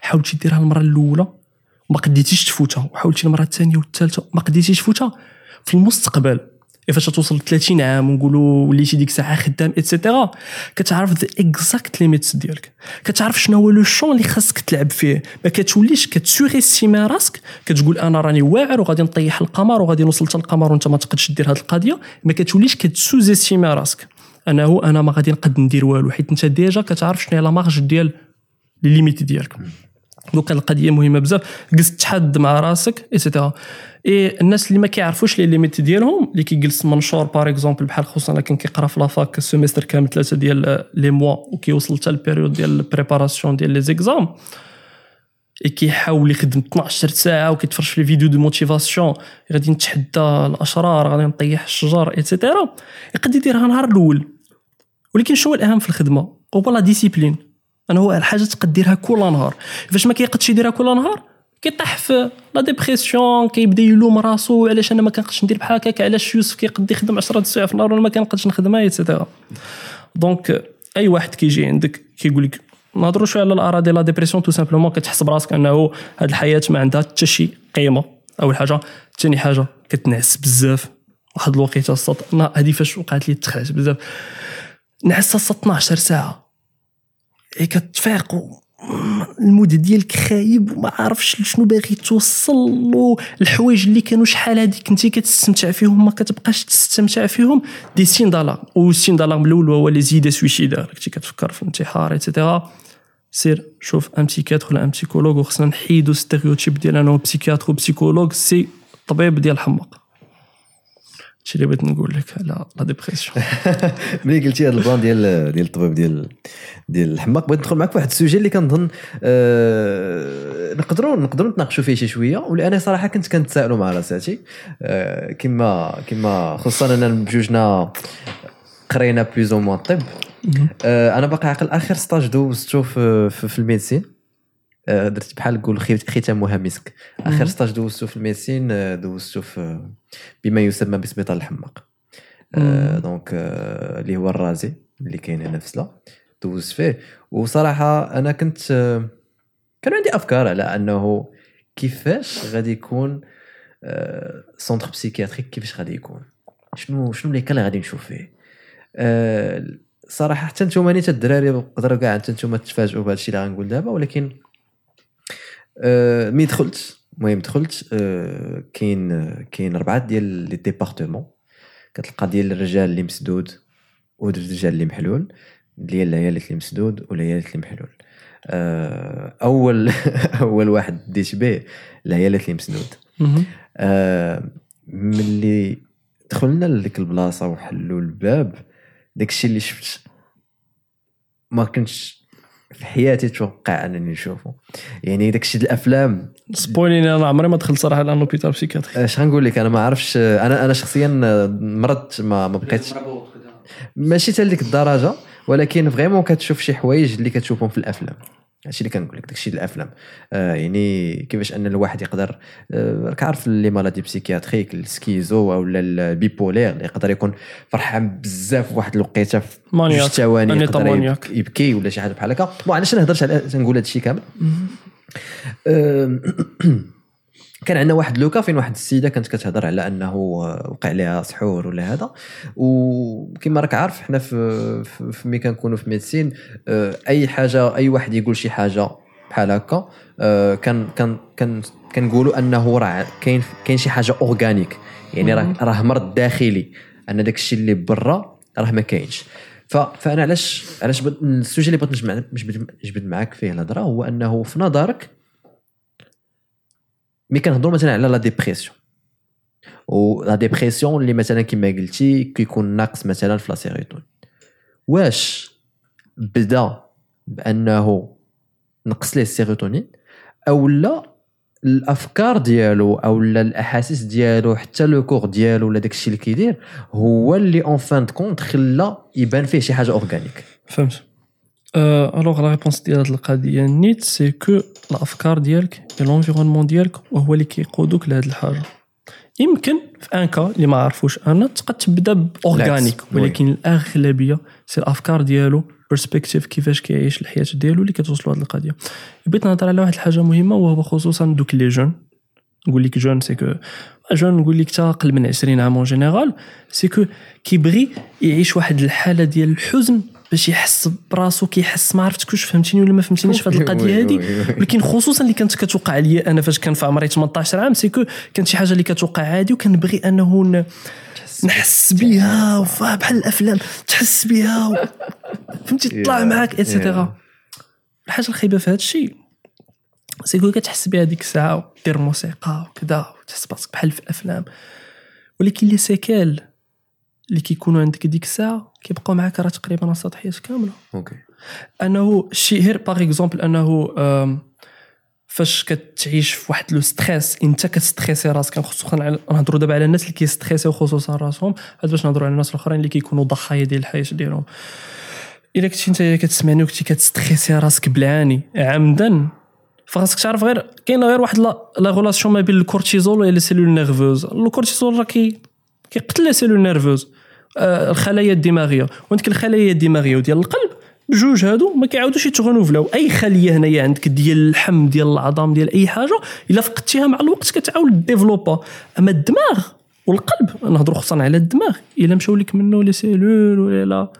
حاولتي ديرها المرة الأولى وما قديتيش تفوتها. وحاولتي المرة الثانية والثالثة ما قديتيش تفوتها في المستقبل. فاش توصل ل 30 عام ونقولوا وليتي ديك الساعة خدام et cetera كتعرف the exact limits ديالك. كتعرف شنو هو le champ اللي خاصك تلعب فيه. ما كتوليش كت surestimer راسك كتقول أنا راني واعر وغادي نطيح القمر وغادي نوصل حتى القمر وأنت ما تقدش دير هذه القضية. ما كتوليش كت sous-estimer راسك. انه أنا ما غادي نقد ندير والو حيت أنت déjà كتعرف شنو هي la marge ديال limites ديالك donc القضية مهمة بزاف. جلس تحد مع راسك et cetera et الناس اللي ما كيعرفوش les limites ديالهم اللي كيجلس منشور par exemple بحال خصوصا أنا كان كيقرا في la fac semestre كامل ثلاثة ديال les mois وكيوصل حتى ال période ديال ال préparation ديال les examens et كيحاول يخدم 12 ساعة وكيتفرج في vidéo de motivation غادي نتحدى الأشرار غادي نطيح الشجر et cetera يقد يديرها نهار الأول. ولكن شنو الأهم في الخدمة؟ هو la discipline أنا هو الحاجة تقد ديرها كل نهار. فاش ما كيقدش يديرها كل نهار كيطيح في la dépression كيبدا يلوم راسو علاش أنا ما كنقدش ندير بحال هكاك علاش يوسف كيقد يخدم 10 سوايع في النهار وأنا ما كنقدش نخدمها et cetera donc أي واحد كيجي عندك كيقول لك نهضروا شوية على الاراء ديال la dépression tout simplement كتحس براسك أنه هاد الحياة ما عندها حتى شي قيمة. أول حاجة. ثاني حاجة كتنعس بزاف. واحد الوقيتة السط هذه فاش وقعت لي تخرج بزاف. نعس 12 ساعة. كتفيق و- ال mood ديالك خايب وما عارفش لشنو باغي توصل الحوايج اللي كانوا شحال هذيك كنتي كتستمتع فيهم ما كتبقاش تستمتع فيهم des signes d'alarme وال signe d'alarme الأول هو les idées suicidaires كنتي كتفكر في الانتحار et cetera سير شوف un psychiatre ولا un psychologue وخصنا نحيدو stéréotype ديال أنه psychiatre و psychologue c'est طبيب ديال الحماق هادشي اللي بغيت نقول لك. على la dépression ملي قلتي هذا ال plan ديال ديال الطبيب ديال ديال الحماق بغيت ندخل معك في واحد ال sujet اللي كنظن آه نقدروا نقدروا نتناقشوا فيه شي شوية. وأنا صراحة كنت كنتسائلوا مع راساتي. آه كما كما خصوصا اننا بجوجنا قرينا plus ou moins الطب أنا باقي عاقل آخر stage دوزتو في, في, في ال médecine. درت بحال نقول ختامها مسك. آخر. stage دوزتو في ال médecine آه، دوزتو في بما يسمى بسبيطار الحماق. آه،. donc آه، اللي هو الرازي اللي كاين هنا في سلا دوزت فيه. وصراحة أنا كنت آه، كان عندي أفكار على أنه كيفاش غادي يكون آه، centre psychiatrique كيفاش غادي يكون. شنو شنو اللي كان غادي نشوف فيه. صراحة حتى نتوما نيت الدراري تقدروا كاع حتى نتوما تتفاجئوا بهذا الشيء اللي غنقول دابا ولكن ملي دخلت المهم دخلت أه كاين كاين اربعه ديال les départements كتلقى ديال الرجال اللي مسدود والرجال اللي محلول ديال العيالات اللي مسدود والعيالات اللي محلول أه اول اول واحد بديت به العيالات اللي مسدود. آه، ملي دخلنا لديك البلاصة وحلوا الباب داكشي اللي شفت ما كنتش في حياتي توقع أنني نشوفه. يعني داكشي د الأفلام. spoiler يني أنا عمري ما دخلت صراحة لأن l'hôpital psychiatrique اش غنقول لك؟ أنا ما عرفتش أنا أنا شخصيا مرضت ما ما بقيتش. ماشي حتى لديك الدرجة ولكن vraiment كتشوف شي حوايج اللي كتشوفهم في الأفلام. هادشي اللي كنقول لك داكشي الأفلام. آه يعني كيفاش أن الواحد يقدر آه راك عارف لي maladies psychiatriques ال schizo ولا ال bipolaire اللي يقدر يكون فرحان بزاف واحد الوقيتة في. جوج ثواني يقدر يبكي ولا شي حاجة بحال هكا. bon علاش نهضرش على تنقول هادشي كامل؟ كان عندنا واحد le cas فين واحد السيدة كانت كتهضر على أنه وقع عليها سحور ولا هذا. وكما راك عارف حنا في في, ملي كنكونوا في médecine آه، أي حاجة أي واحد يقول شي حاجة بحال هكا آه، كان كان كان كنقولوا أنه راه كاين كاين شي حاجة organique يعني راه راه مرض داخلي. أن داك الشيء اللي برا راه ما كاينش. فأنا علاش علاش ال sujet اللي بغيت نجبد معاك فيه الهضرة هو أنه في نظرك mais كنهضروا مثلا على la dépression و la dépression اللي مثلا كما قلتي كيكون ناقص مثلا في la sérotonine واش بدا بانه نقص ليه ال sérotonine أو لا الافكار ديالو أو لا الاحاسيس ديالو حتى le corps ديالو ولا داكشي اللي كيدير هو اللي en fin de compte خلى يبان فيه شي حاجة organique فهمت alors la réponse ديال هاد القضية نيت c'est que الافكار ديالك l'environnement ديالك وهو اللي كيقودوك لهاد الحاجة يمكن في un cas اللي ما عرفوش أنا تقد تبدا ب organique oui. ولكن الاغلبيه c'est الافكار ديالو perspective كيفاش كيعيش الحياة ديالو اللي كتوصلوا لهاد القضية بغيت نهضر على واحد الحاجة مهمه وهو خصوصا donc les jeunes نقول لك jeunes c'est que jeunes نقول لك حتى أقل من 20 عام en général c'est que كيبغي يعيش واحد الحاله ديال الحزن باش يحس براسو كيحس ما عرفتش واش فهمتيني ولا ما فهمتينيش في هذه القضية هذه. ولكن خصوصا اللي كانت كتوقع لي أنا فاش كان في عمري 18 عام c'est que كانت شي حاجة اللي كتوقع عادي وكنبغي أنه نحس بها بحال الأفلام تحس بها. فهمتي تطلع معاك yeah. الحاجة الخايبة في هذا الشيء c'est que كتحس بها ديك الساعة ودير موسيقى وكذا وتحس براسك بحال في الأفلام ولكن les séquelles اللي كيكونوا عندك ديك الساعة كيبقاو معاك راه تقريبا وسط حياتك كاملة. okay أنه الشيء غير par exemple أنه فاش كتعيش في واحد le stress انت كتستريسي راسك خصوصا نهضروا دابا على الناس اللي كيستريسيو خصوصا راسهم هاد باش نهضروا على الناس الأخرين اللي كيكونوا ضحايا ديال الحياة ديالهم. إلا كنتي انت كتسمعني وكنتي كتستريسي راسك بالعاني عمدا فخاصك تعرف غير كاينة غير واحد la la relation ما بين الكورتيزول و les cellules nerveuses ال cortisol راه كي كيقتل les cellules nerveuses الخلايا الدماغية. وعندك الخلايا الدماغية وديال القلب. بجوج هادو ما كيعاودوش يت renouvelاو أي خلية هنايا عندك ديال اللحم ديال العظام ديال أي حاجة إلا فقدتيها مع الوقت كتعاود développa أما الدماغ والقلب نهضروا خصوصا على الدماغ. إلا مشاو لك منه les cellules ولا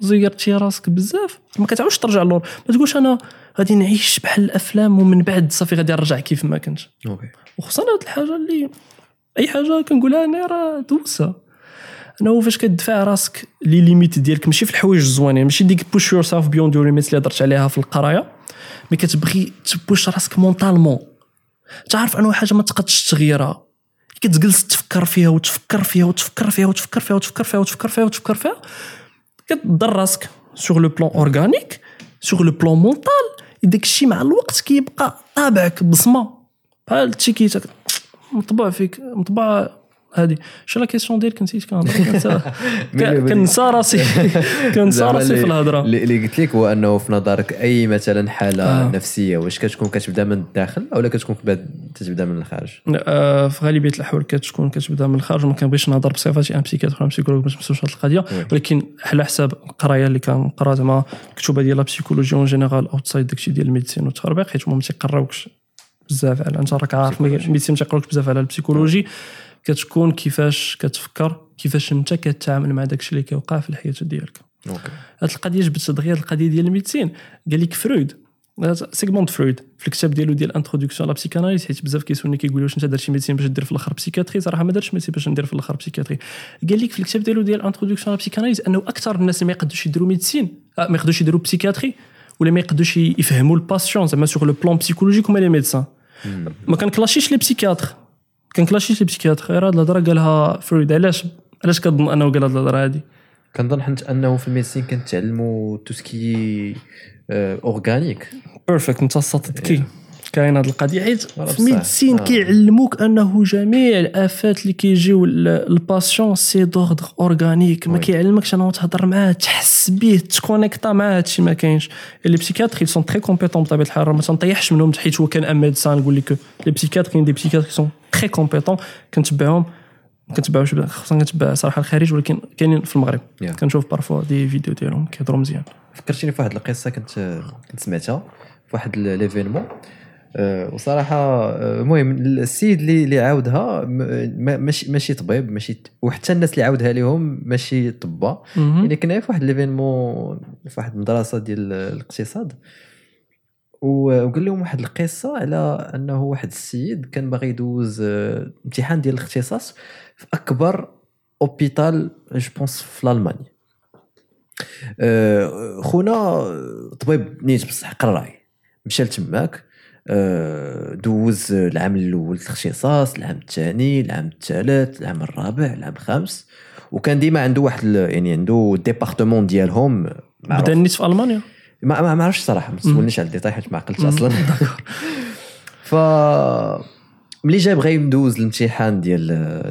زيرتي راسك بزاف ما كتعاودش ترجع لور ما تقولش أنا غادي نعيش بحال الأفلام ومن بعد صافي غادي نرجع كيف ما كنت. okay. وخصوصا هاد الحاجة اللي أي حاجة كنقولها أنا راه دوسه انه فاش كتدفع راسك لي ليميت ديالك ماشي في الحوايج الزوينين ماشي ديك بوش يور سيلف بيوند يور ليميت اللي هضرت عليها في القراية مي كتبغي تبوش راسك مونطالمون تعرف أنه حاجة ما تقدش تغيرها. كتجلس تفكر فيها وتفكر فيها وتفكر فيها وتفكر فيها وتفكر فيها وتفكر فيها وتفكر فيها. كتضر راسك سوغ لو بلون اورغانيك سوغ لو بلون مونطال داك الشيء مع الوقت كيبقى طابعك بصمة. بحال التيكيتا مطبوع فيك مطبوع هادي. شو la question ديالك نسيت كنسى- راسي كنسى راسي في الهضرة. اللي قلت لك هو أنه في نظرك أي مثلا حالة آه. نفسية واش كتكون كتبدأ من الداخل أو لا كتكون كتبدا- من الخارج؟ آه، في غالبية الأحوال كتكون كتبدأ من الخارج وما كنبغيش نهضر بصفتي. un psychiatre ولا psychologue باش ما نمسوش هذه القضية. ولكن على حساب القراية اللي كنقرا زعما كتب ديال la psychologie en général outside داكشي ديال ال médecine والتخربيق حيت هما ما تيقراوكش بزاف على أنت راك عارف ما- ال médecine ما تيقراوكش بزاف على ال psychologie كتكون كيفاش كتفكر كيفاش انت كتعامل مع داكشي اللي كيوقع في الحياة ديالك. okay. هاد القضية جبت دغيا القضية ديال ال médecine. قال لك فرويد سيغموند فرويد في الكتاب ديالو ديال introduction la psychanalyse حيت بزاف كيسولني كيقول واش انت درتي médecine باش دير في الأخر psychiatrie صراحة ما درتش médecine باش ندير في الأخر psychiatrie قال لك في الكتاب ديالو ديال introduction la psychanalyse انه أكثر الناس اللي ما يقدوش يديروا médecine آه، ما يقدوش يديروا psychiatrie ولا ما يقدوش يفهموا ال patient زعما sur le plan psychologique هما les médecins ما كن clashيش les psychiatres كن clashيش les psychiatres غير هاد الهضرة قالها فرويد علاش؟ علاش كتظن أنه قال هاد الهضرة هادي؟ كنظن حنت أنه في ال médecine كنتعلموا tout ce qui est organique. perfect انت صدتكي كاين هاد القضية. حيت في. ال médecine آه. كيعلموك أنه جميع الآفات اللي كيجيو ال patient c'est d'ordre organique ما. كيعلمكش أنه تهضر معاه تحس به ت connecta معاه هادشي ما كاينش. لي بسيكاتري سون تري كومبيتون بطبيعة الحال. ما تنطيحش منهم حيت هو كان un médecin نقول لك. les psychiatres كاين des psychiatres sont très compétents كنتبعهم ما كنتبعوش خصنا كنتبع صراحة الخارج ولكن كاينين في المغرب. Yeah. كنشوف parfois des vidéos ديالهم كيهضروا مزيان. فكرتيني في واحد القصة كنت كنت سمعتها في واحد l'événement أه وصراحة آه، المهم السيد اللي اللي عاودها ماشي ماشي طبيب ماشي وحتى الناس اللي عاودها لهم ماشي مهم. يعني كنا في واحد l'événement في واحد المدرسة ديال الاقتصاد. وقال لهم واحد القصة على أنه واحد السيد كان باغي يدوز آه، امتحان ديال الاختصاص في أكبر hôpital je pense في ألمانيا. آه، خونا طبيب نيت بصح قراي. مشى لتماك آه، دوز العام الأول الاختصاص العام الثاني العام الثالث العام الرابع العام الخامس. وكان ديما عنده واحد يعني عنده département ديالهم. بدأ النيت في ألمانيا؟ ما ما عرفتش صراحة ما تسولنيش على الديتاي حيت ما عقلتش أصلا. ف ملي جا بغى يدوز الامتحان ديال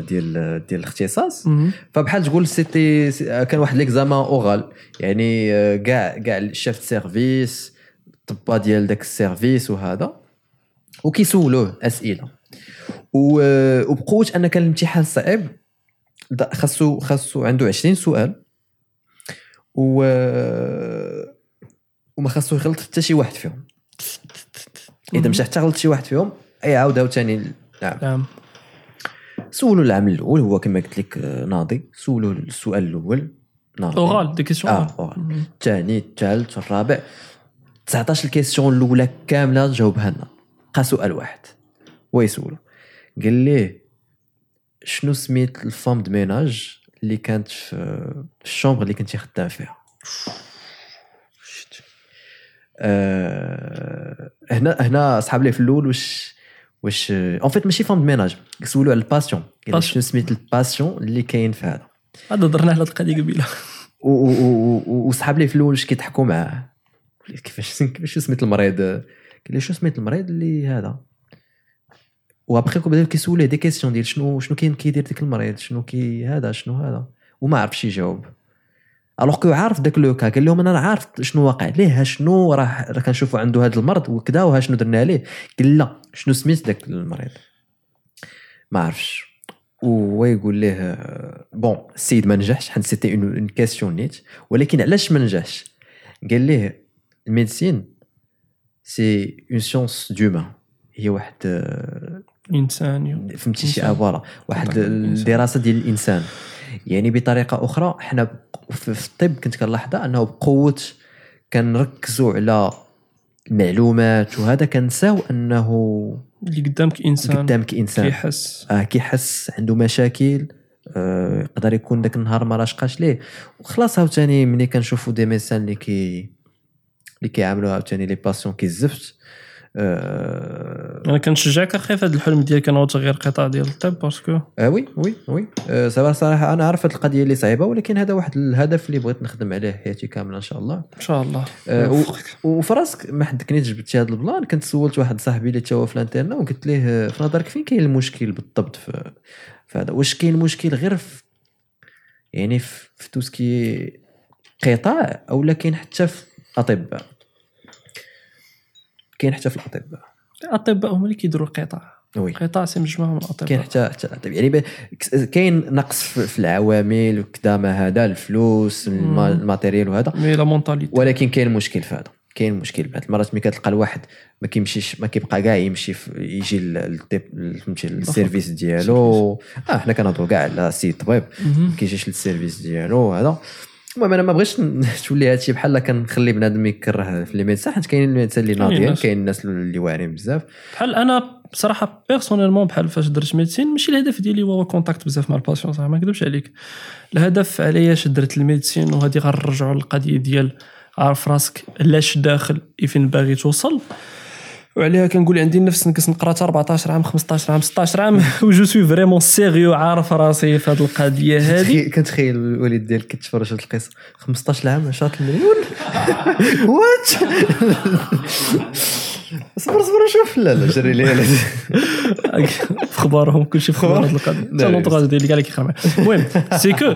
ديال ديال الاختصاص. فبحال تقول c'était c- كان واحد l'examen oral يعني آه، كاع كاع ال chef service الطبا ديال داك ال service وهذا وكيسولوه أسئلة. آه، وبقوة أن كان الامتحان صعيب خاصو خاصو عنده 20 سؤال. و آه، وما خاصو يغلط حتى شي واحد فيهم. إذا مشى حتى غلط شي واحد فيهم أي عاود عاوتاني نعم. نعم. سولوا العام الأول هو كما قلت لك آه، ناضي. سولوا السؤال الأول ناضي. oral des questions آه oral. الثاني الثالث الرابع. 19 ال questions الأولى كاملة جاوبها لنا. بقى سؤال واحد. هو يسولو قال ليه شنو سميت ال femme de ménage اللي كانت في في ال chambre اللي كنتي خدام فيها؟ آه هنا هنا صحاب لي في الأول واش واش en fait ماشي femme de ménage سولو على ال patient patient. شنو سميت ال patient اللي كاين في هذا. هذا هضرنا على القضية قبيلة. وصحاب لي في الأول واش كيضحكوا معاه. كيفاش كيفاش سميت المريض؟ قال لي شنو سميت المريض اللي هذا؟ وابخي بداو كيسوليه des questions ديال شنو شنو كاين كيدير ديك المريض؟ شنو كي هذا؟ شنو هذا؟ وما عرفش يجاوب. alors que عارف داك le cas قال لهم أنا عارف شنو واقع. ليه؟ ها شنو؟ راه راه كنشوفوا عنده هذا المرض وكذا وها شنو درنا ليه؟ قال لا شنو سميت داك المريض؟ ما عرفش وهو يقول ليه bon السيد ما نجحش حيت c'était une question نيت ولكن علاش ما نجحش؟ قال ليه ال médecine c'est une science d'humain هي واحد إنسان فهمتي شي voilà واحد. الدراسة ديال الإنسان. يعني بطريقة أخرى حنا في الطب كنت كنلاحظها أنه بقوة كنركزوا على المعلومات وهذا كنساو أنه اللي قدامك إنسان قدامك إنسان. كيحس. آه كيحس عنده مشاكل آه يقدر يكون داك النهار ما راشقاش ليه. وخلاص عاوتاني ملي كنشوفوا des médecins اللي كي اللي كيعاملوا عاوتاني les patients كيزفت أنا كنشجعك أخي في هذا الحلم ديالك انه تغير قطاع ديال الطب parce que. آه oui oui oui. آه صراحة أنا عارف هاد القضية اللي صعيبة ولكن هذا واحد الهدف اللي بغيت نخدم عليه حياتي كاملة إن شاء الله. إن شاء الله. آه،. وفي راسك ما حد كنت جبتي هذا ال plan كنت سولت واحد صاحبي اللي هو في ال internat وقلت ليه آه، في نظرك فين كاين المشكل بالضبط في, في هذا؟ واش كاين مشكل غير في يعني في, في tout ce qui قطاع أو لا كاين حتى في الاطباء كاين حتى في الأطباء. الأطباء هما اللي كيديروا القطاع oui. القطاع c'est مجموعه من الأطباء. كاين حتى حتى الأطباء. يعني كاين نقص في في العوامل وكذا ما هذا الفلوس. ال matériel وهذا. mais la mentalité ولكن كاين مشكل في هذا. كاين مشكل بعض المرات ملي كتلقى الواحد ما كيمشيش ما كيبقى كاع يمشي في- يجي فهمتي لل service ديالو. آه حنا كنهضروا كاع على شي طبيب ما كيجيش لل service ديالو هذا المهم أنا ما بغيتش تولي هادشي بحال كنخلي بنادم يكره في les médecins حيت كاين ال médecins اللي ناضيين. كاين الناس اللي واعرين بزاف. بحال أنا بصراحة personnellement بحال فاش درت médecine ماشي الهدف ديالي هو contact بزاف مع ال patient صح؟ ما نكذبش عليك. الهدف علاش درت ال médecine وهادي غنرجعوا للقضية ديال عارف راسك علاش داخل فين باغي توصل. وعليها كنقول عندي النفس نكس نقرا حتى 14 عام 15 عام 16 عام. و je suis vraiment sérieux عارف راسي في هذه القضية هذه كنتخيل- كنتخيل الوالد ديالك كيتفرج هاد القصة. 15 عام 10 مليون؟ وات صبر صبر شوف. لا لا جري لي. في اخبارهم كلشي في أخبار هذه القضية. حتى لا، l'entourage ديالي كاع اللي معايا المهم c'est que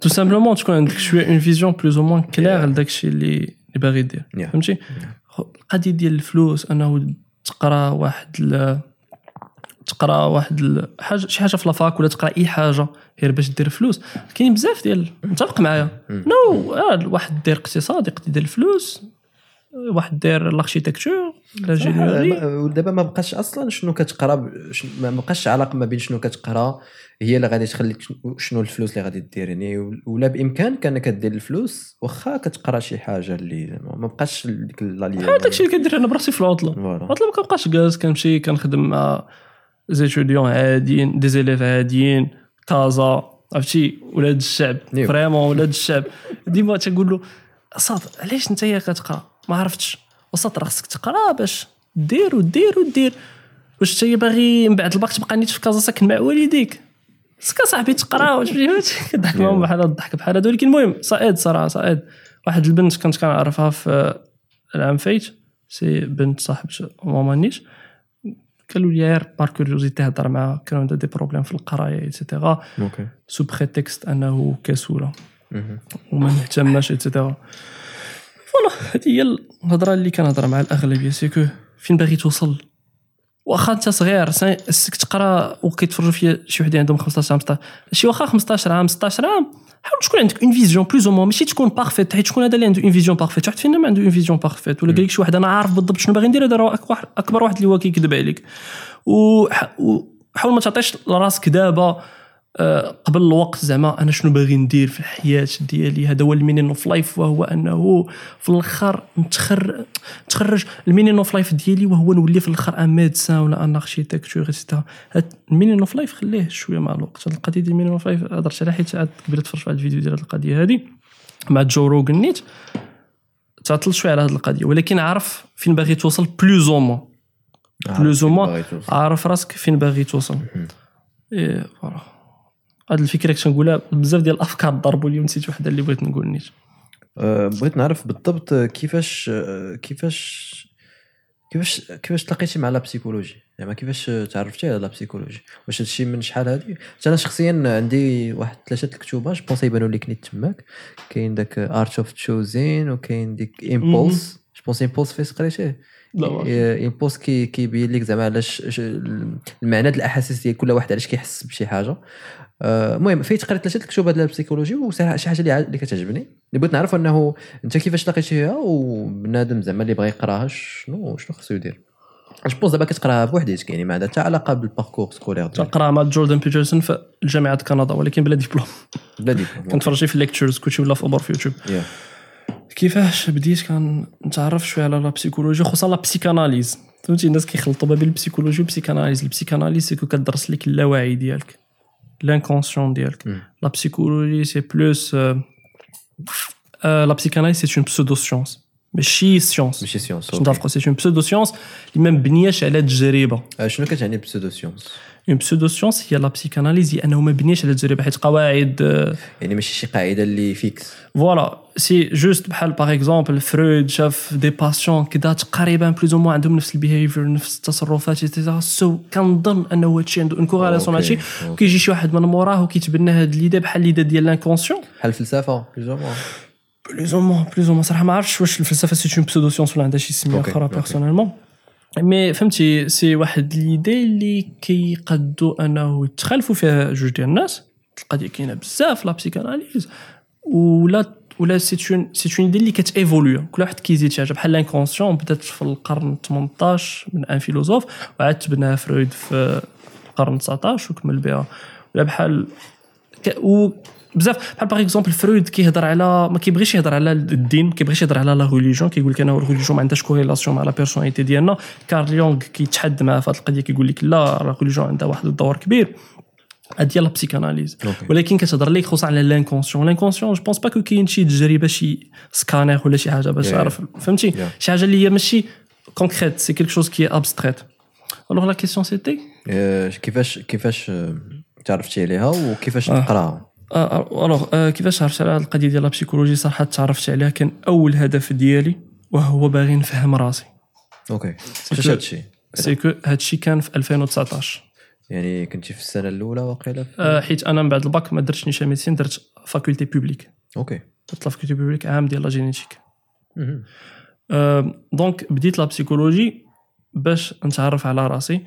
tout simplement تكون عندك شوية une vision plus ou moins claire لداك الشيء اللي اللي باغي دير. فهمتي؟ القضية ديال الفلوس أنه تقرا واحد ال... تقرا واحد ال... حاجة شي حاجة في la fac ولا تقرا أي حاجة غير باش دير فلوس. كاين بزاف ديال متفق معايا. non آه، واحد دير اقتصاد يقدر يدير الفلوس. واحد دير ال architecture لا ودابا ما بقاش أصلا شنو كتقرا ما بقاش علاقة ما بين شنو كتقرا هي اللي غادي تخليك شنو- الفلوس اللي غادي دير يعني ولا بامكانك انك دير الفلوس واخا كتقرا شي حاجة اللي ما بقاش ديك لا بحال داكشي اللي كندير أنا براسي في العطلة. العطلة ما كنبقاش جالس كنمشي كنخدم مع زيتوديون عاديين des élèves عاديين كازا عرفتي؟ ولاد الشعب. vraiment ولاد الشعب. ديما تنقول له صاد علاش انت كتقرا؟ ما عرفتش. وسط راه خصك تقرا باش دير ودير ودير واش انت باغي من بعد الباك تبقى نيت في كازا ساكن مع والديك؟ خصك صاحبي تقرا واش كضحك معاهم بحال الضحك بحال هذا ولكن المهم ça aide صراحة ça aide واحد البنت كنت كنعرفها في العام فايت c'est بنت صاحب ماما نيش قالوا لي غير par curiosité هضر معاها. كانوا عندها des problèmes في القراية et cetera sous prétexte أنه كسولة. مهم. وما مهتماش et cetera voilà هذه هي الهضرة اللي كنهضر مع الأغلبية c'est que فين باغي توصل؟ واخا انت صغير خصك تقرا وكيتفرجوا فيا شي وحدين عندهم 15 عام 16 شي واخا 15 عام 16 عام حاول تكون عندك une vision plus ou moins ماشي تكون parfaite حيت شكون هذا اللي عنده une vision parfaite واحد فينا ما عنده une vision parfaite ولا قال لك شي واحد أنا عارف بالضبط شنو باغي ندير هذا راه اكبر واحد اللي هو كيكذب عليك. وح- وحاول ما تعطيش لراسك دابا قبل الوقت زعما أنا شنو باغي ندير في الحياة ديالي؟ هذا هو ال meaning of life وهو أنه في الآخر نتخرج نتخرج. ال meaning of life ديالي وهو نولي في الآخر un médecin ولا un architecte هاد ال meaning of life خليه شوية مع الوقت. هاد القضية ديال ال meaning of life هضرت عليها حيت عاد قبل تفرج في هاد الفيديو ديال هاد القضية هادي مع جو روغن نيت. تعطل شوية على هاد القضية. ولكن عارف فين باغي توصل؟ plus ou moins plus ou moins عارف راسك فين باغي توصل؟ إيه voilà. هاد الفكرة كنت نقولها بزاف ديال الأفكار ضربوا لي ونسيت وحده اللي بغيت نقول نيت. أه، بغيت نعرف بالضبط كيفاش كيفاش كيفاش كيفاش تلاقيتي مع la psychologie زعما كيفاش تعرفتي على la psychologie واش هادشي من شحال هادي؟ أنا شخصيا عندي واحد ثلاثة الكتوبة je pense يبانوا لك نيت تماك. كاين داك art of choosing وكاين ديك Impulse je pense Impulse فايس قريتيه؟ Impulse كي كيبين لك زعما علاش المعنى ديال الأحاسيس ديال كل واحد علاش كيحس بشي حاجة. المهم فايت قريت ثلاثة الكتب هذا ال psychologie وصراحه شي حاجة اللي كتعجبني. اللي بغيت نعرف إنه أنت كيفاش لقيتيها وبنادم زعما اللي بغى يقراها شنو شنو خصو يدير. جو دابا كتقراها بوحديتك يعني ما عندها حتى علاقة بال parcours scolaire ديالك. مع جوردن بيترسون في جامعه كندا ولكن بلا ديبلوم. بلا ديبلوم كنتفرج في ال lectures كلشي ولا في اوبر في يوتيوب. كيفاش بديت كنتعرف شوية على la psychologie خصوصا la psychanalyse فهمتي؟ الناس كيخلطوا ما بين البسيكولوجي والبسيكاناليز البسيكاناليز سيكو كدرس لك اللاوعي ديالك. l'inconscient ديالك مم. la psychologie c'est plus la psychanalyse c'est une pseudo science ماشي science ماشي science باش نتفقوا c'est une pseudo science اللي ما مبنياش على تجربه آه، شنو كتعني pseudo science une pseudo science هي la psychanalyse هي انه ما مبنياش على تجربه حيت قواعد يعني ماشي شي قاعدة اللي fixe voilà c'est juste بحال par exemple فرويد شاف des patients كذا تقريبا plus ou عندهم نفس ال behavior نفس التصرفات سو كنظن انه هادشي عنده اون مع هادشي. كيجي شي واحد من موراه وكيتبنى هاد l'idée بحال l'idée ديال l'inconscient بحال الفلسفة plus. plus ou plus ou moins صراحة ما عرفتش واش الفلسفة c'est une pseudo science ولا عندها شي سميه أخرى. personnellement mais فهمتي c'est واحد l'idée اللي كيقدوا انه يتخالفوا فيها جوج ديال الناس. القضية كاينة بزاف la psychanalyse ولا ولا c'est une c'est une idée اللي كت évolue كل واحد كيزيد شي حاجة. بحال l'inconscient بدات في القرن 18 من un philosophe وعاد تبناها فرويد في القرن 19 وكمل بها. ولا بحال بزاف. بحال par exemple فرويد كيهضر على ما كيبغيش يهضر على الدين ما كيبغيش يهضر على la religion كيقول لك أنا ال religion ما عندهاش corrélation مع la personnalité ديالنا. كارل يونغ كيتحد مع في هذه القضية كيقول لك لا la religion عندها واحد الدور كبير. ديال la psychanalyse ولكن كتهضر لك خصوصا على l'inconscient l'inconscient je pense pas que كاين شي تجربة شي سكانير ولا شي حاجة باش Yeah, تعرف. فهمتي؟ شي حاجة اللي هي ماشي concrète c'est quelque chose qui abstrait alors la question c'était كيفاش كيفاش آه، تعرفتي عليها؟ وكيفاش آه. تقراها؟ alors آه، كيفاش عرفت على القضية ديال la psychologie صراحة تعرفت عليها كان أول هدف ديالي وهو باغي نفهم راسي. OK. فاش هادشي c'est que هادشي كان في 2019 يعني كنتي في السنة الأولى واقيلا آه، حيت أنا من بعد الباك ما درتش نيشان médecine درت faculté publique. OK. درت faculté publique عام ديال la génétique. آه، donc بديت la psychologie باش نتعرف على راسي.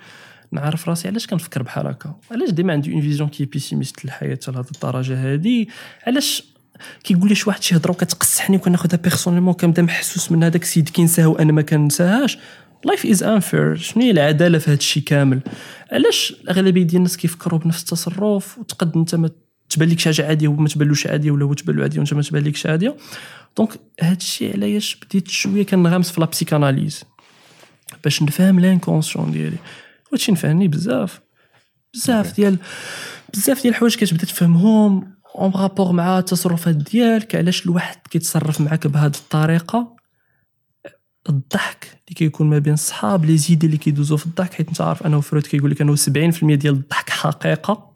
نعرف راسي علاش كنفكر بحال هكا. علاش ديما عندي une vision qui pessimiste للحياة لهاد الدرجة هادي؟ علاش كيقول لي شي واحد شي هضرة وكتقصحني وكناخذها personnellement كنبدا محسوس من هذاك السيد كينساها وأنا ما كنساهاش life is unfair شنو هي العدالة في هذا الشيء كامل؟ علاش الاغلبيه ديال الناس كيفكروا بنفس التصرف وتقد أنت ما تبان لك شي حاجة عادية وما تبانلوش عادية ولا هو تبان له عادية وأنت ما تبان لكش عادية؟ donc هذا الشيء علاش بديت شوية كنغامس في la psychanalyse باش نفهم l'inconscient ديالي. وهادشي نفعني بزاف. بزاف ديال بزاف ديال الحوايج كتبدا تفهمهم en rapport مع التصرفات ديالك علاش الواحد كيتصرف معاك بهذه الطريقة. الضحك اللي كيكون ما بين الصحاب les idées اللي كيدوزو في الضحك حيت انت عارف أنه فرويد كيقول لك انه 70% ديال الضحك حقيقة.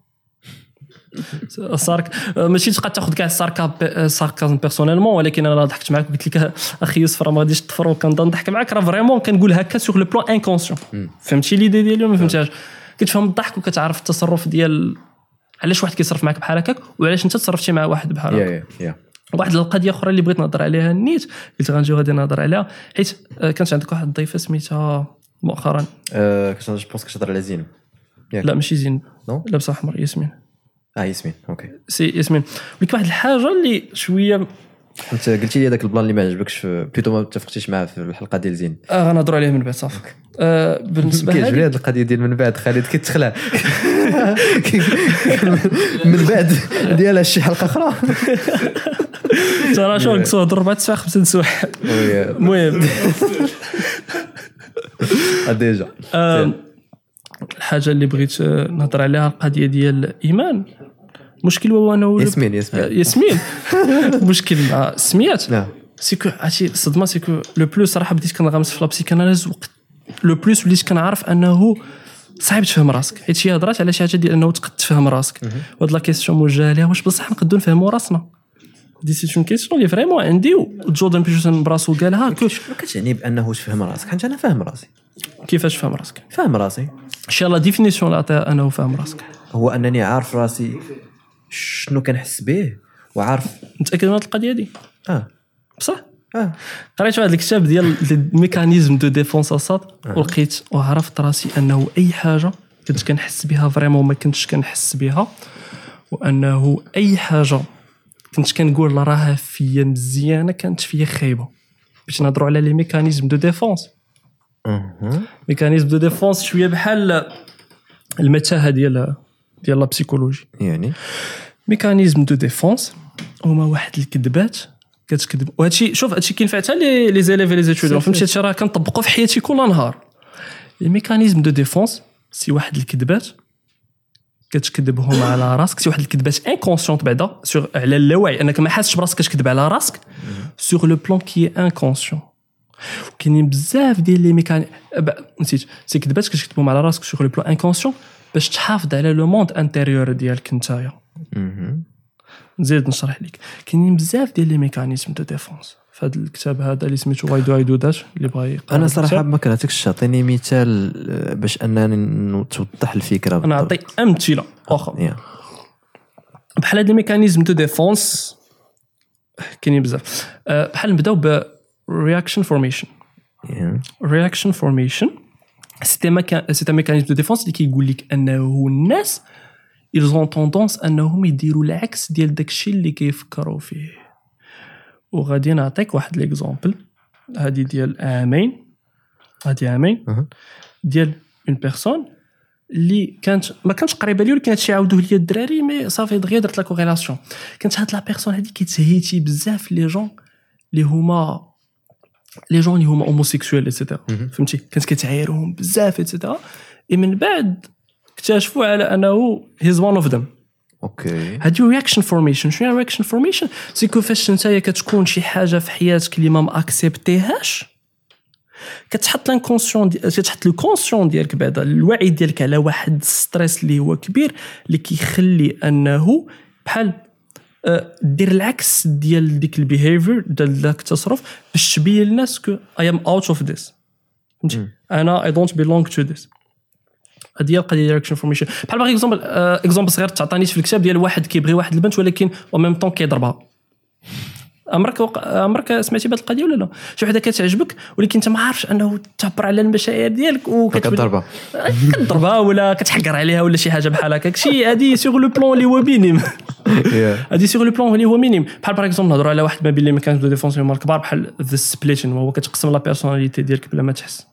صارك ماشي تبقى تاخذ كاع ال sarca ال sarcasme personnellement ولكن أنا ضحكت معاك وقلت لك أخي يوسف راه ما غاديش تفر وكنبدا نضحك معاك. راه vraiment كنقول هكا sur le plan inconscient فهمتي l'idée ديالي ولا ما فهمتهاش؟ كتفهم الضحك وكتعرف التصرف ديال علاش واحد كيصرف معاك بحال هكاك وعلاش أنت تصرفتي مع واحد بحال هكا. واحد القضية أخرى اللي بغيت نهضر عليها نيت قلت غنجيو غادي نهضر عليها حيت آه، كانت عندك واحد الضيفة سميتها مؤخرا. آه، كنت je pense كتهضر على زين لا ماشي زين non لابسه احمر ياسمين. آه ياسمين. Okay. C'est ياسمين ولكن واحد الحاجة اللي شوية انت قلتي لي هذاك ال plan اللي ما عجبكش في- plutôt ما اتفقتيش معاه في الحلقة ديال زين. آه غنهضروا عليه من بعد صافي. آه بالنسبة كيعجبني لي هذه القضية ديال من بعد خالد كيتخلع من بعد ديالها شي حلقة أخرى. ترى شو نقصوا هضر أربع سوايع خمسه وي- المهم. آه، déjà. آه، الحاجة اللي بغيت نهضر عليها القضية ديال الايمان المشكل هو أنه ياسمين آه، ياسمين. ياسمين المشكل مع السميات نعم c'est que عرفتي الصدمه c'est que le plus صراحة بديت كنغمس في la psychanalyse وقت le plus وليت كنعرف أنه صعيب تفهم راسك. حيت شي هضرات على شي حاجة ديال أنه تقد تفهم راسك. وهاد la question موجهه ليها واش بصح نقدروا نفهموا راسنا؟ دي c'est une question اللي vraiment عندي وجوردن بيترسون براسو قالها ما كتعني بانه تفهم راسك. حيت أنا فاهم راسي. كيفاش فهم راسك؟ فاهم راسي. شنو la définition اللي عطيها أنه فاهم راسك. هو أنني عارف راسي شنو كنحس به وعارف. متأكد من هاد القضية دي؟ آه. بصح؟ آه. قريت واحد الكتاب ديال ال mécanismes de défense اساد ولقيت وعرفت راسي أنه أي حاجة كنت كنحس بها vraiment ما كنتش كنحس بها وأنه أي حاجة كنت كنقول راها فيا مزيانة كانت فيا خايبة. باش نهضروا على les mécanismes de défense. mécanismes de défense شوية بحال المتاهة ديال ديال la psychologie. يعني؟ mécanismes de défense هما واحد الكذبات كتكذب. وهادشي شوف هادشي كينفع حتى لي les élèves les étudiants فهمتي؟ هادشي راه كنطبقو في حياتي كل نهار. les mécanismes de défense c'est واحد الكذبات كتكذبهم على راسك c'est واحد الكذبات inconscientes بعدا sur على اللاوعي. أنك ما حاسش براسك كتكذب على راسك sur le plan qui inconscient كاينين بزاف ديال les mécanismes نسيت. c'est كذبات كتكذبهم على راسك sur le plan inconscient باش تحافظ على le monde intérieur ديالك نتايا. نزيد نشرح لك كاينين بزاف ديال les mécanismes de défense في هذا الكتاب هذا اللي سميتو Why Do I Do That اللي بغى يقرأ أنا. صراحة ما كرهتكش تعطيني مثال آه، باش أنني توضح الفكرة أنا نعطي أمثلة أخرى. بحال هاد les mécanismes de défense كاينين بزاف أه، بحال نبداو ب reaction formation. reaction formation c'est un mécan c'est un mécanisme de défense اللي كيقول لك انه الناس ils ont tendance انهم يديروا العكس ديال داكشي اللي كيفكروا فيه وغادي نعطيك واحد l'exemple هادي ديال عامين هادي عامين. ديال une personne اللي كانت ما كانتش قريبه لي ولكن هادشي عاودوه ليا الدراري mais صافي دغيا درت la corrélation كانت هاد la personne هادي كيتهيتي بزاف les gens اللي هما les gens اللي هما homosexuels et cetera. فهمتي كانت كتعايرهم بزاف et cetera et من بعد اكتشفوا على انه he's one of them Okay هادي reaction formation شنو هي reaction formation c'est que فاش نتايا كتكون شي حاجة في حياتك اللي ما ماكسبتيهاش كتحط l'inconscient دي... كتحط le conscient ديالك بعدا الوعي ديالك على واحد stress اللي هو كبير اللي كيخلي انه بحال دير العكس ديال ديك ال behavior ديال داك التصرف باش تبين للناس que I'm out of this فهمتي؟ أنا I don't belong to this هذه هي القضية ديال formation بحال par exemple exemple صغير تعطانيش في الكتاب ديال واحد كيبغي واحد البنت ولكن au même temps كيضربها. عمرك وق... عمرك سمعتي بهذه القضية ولا لا؟ شي وحدة كتعجبك ولكن أنت ما عارفش أنه تعبر على المشاعر ديالك وكتولي كضربه كتضربها ولا كتحقر عليها ولا شي حاجة بحال هكاك. شي هذه sur le plan اللي هو minime هذه sur le plan اللي هو minime بحال par exemple نهضروا على واحد ما بين les mécanismes de défense هما الكبار بحال the splitting وهو كتقسم la personnalité ديالك بلا ما تحس.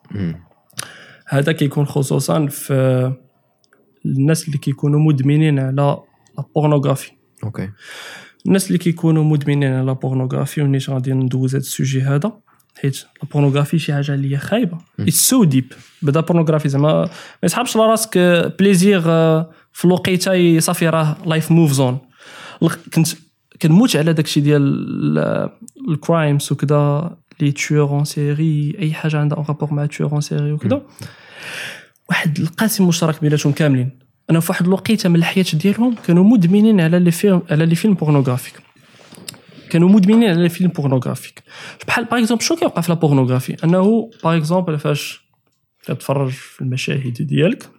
هذا كيكون خصوصا في الناس اللي كيكونوا مدمنين على la pornographie okay الناس اللي كيكونوا مدمنين على pornographie ونيش غادي ندوز هذا ال sujet هذا حيت ال pornographie شي حاجة اللي هي خايبة. it's so deep بدا pornographie زعما ما يسحبش لراسك plaisir آه، في الوقيتة صافي راه life moves on كنت كنموت على داكشي ديال ال crimes وكذا les tueurs en série أي حاجة عندها un rapport مع tueurs en série وكذا واحد القاسم مشترك بيناتهم كاملين. أنا في واحد الوقيتة من الحياة ديالهم كانوا مدمنين على les films على les films pornographiques كانوا مدمنين على les films pornographiques بحال par exemple شنو كيوقع في la pornographie أنه par exemple فاش كتفرج في المشاهد ديالك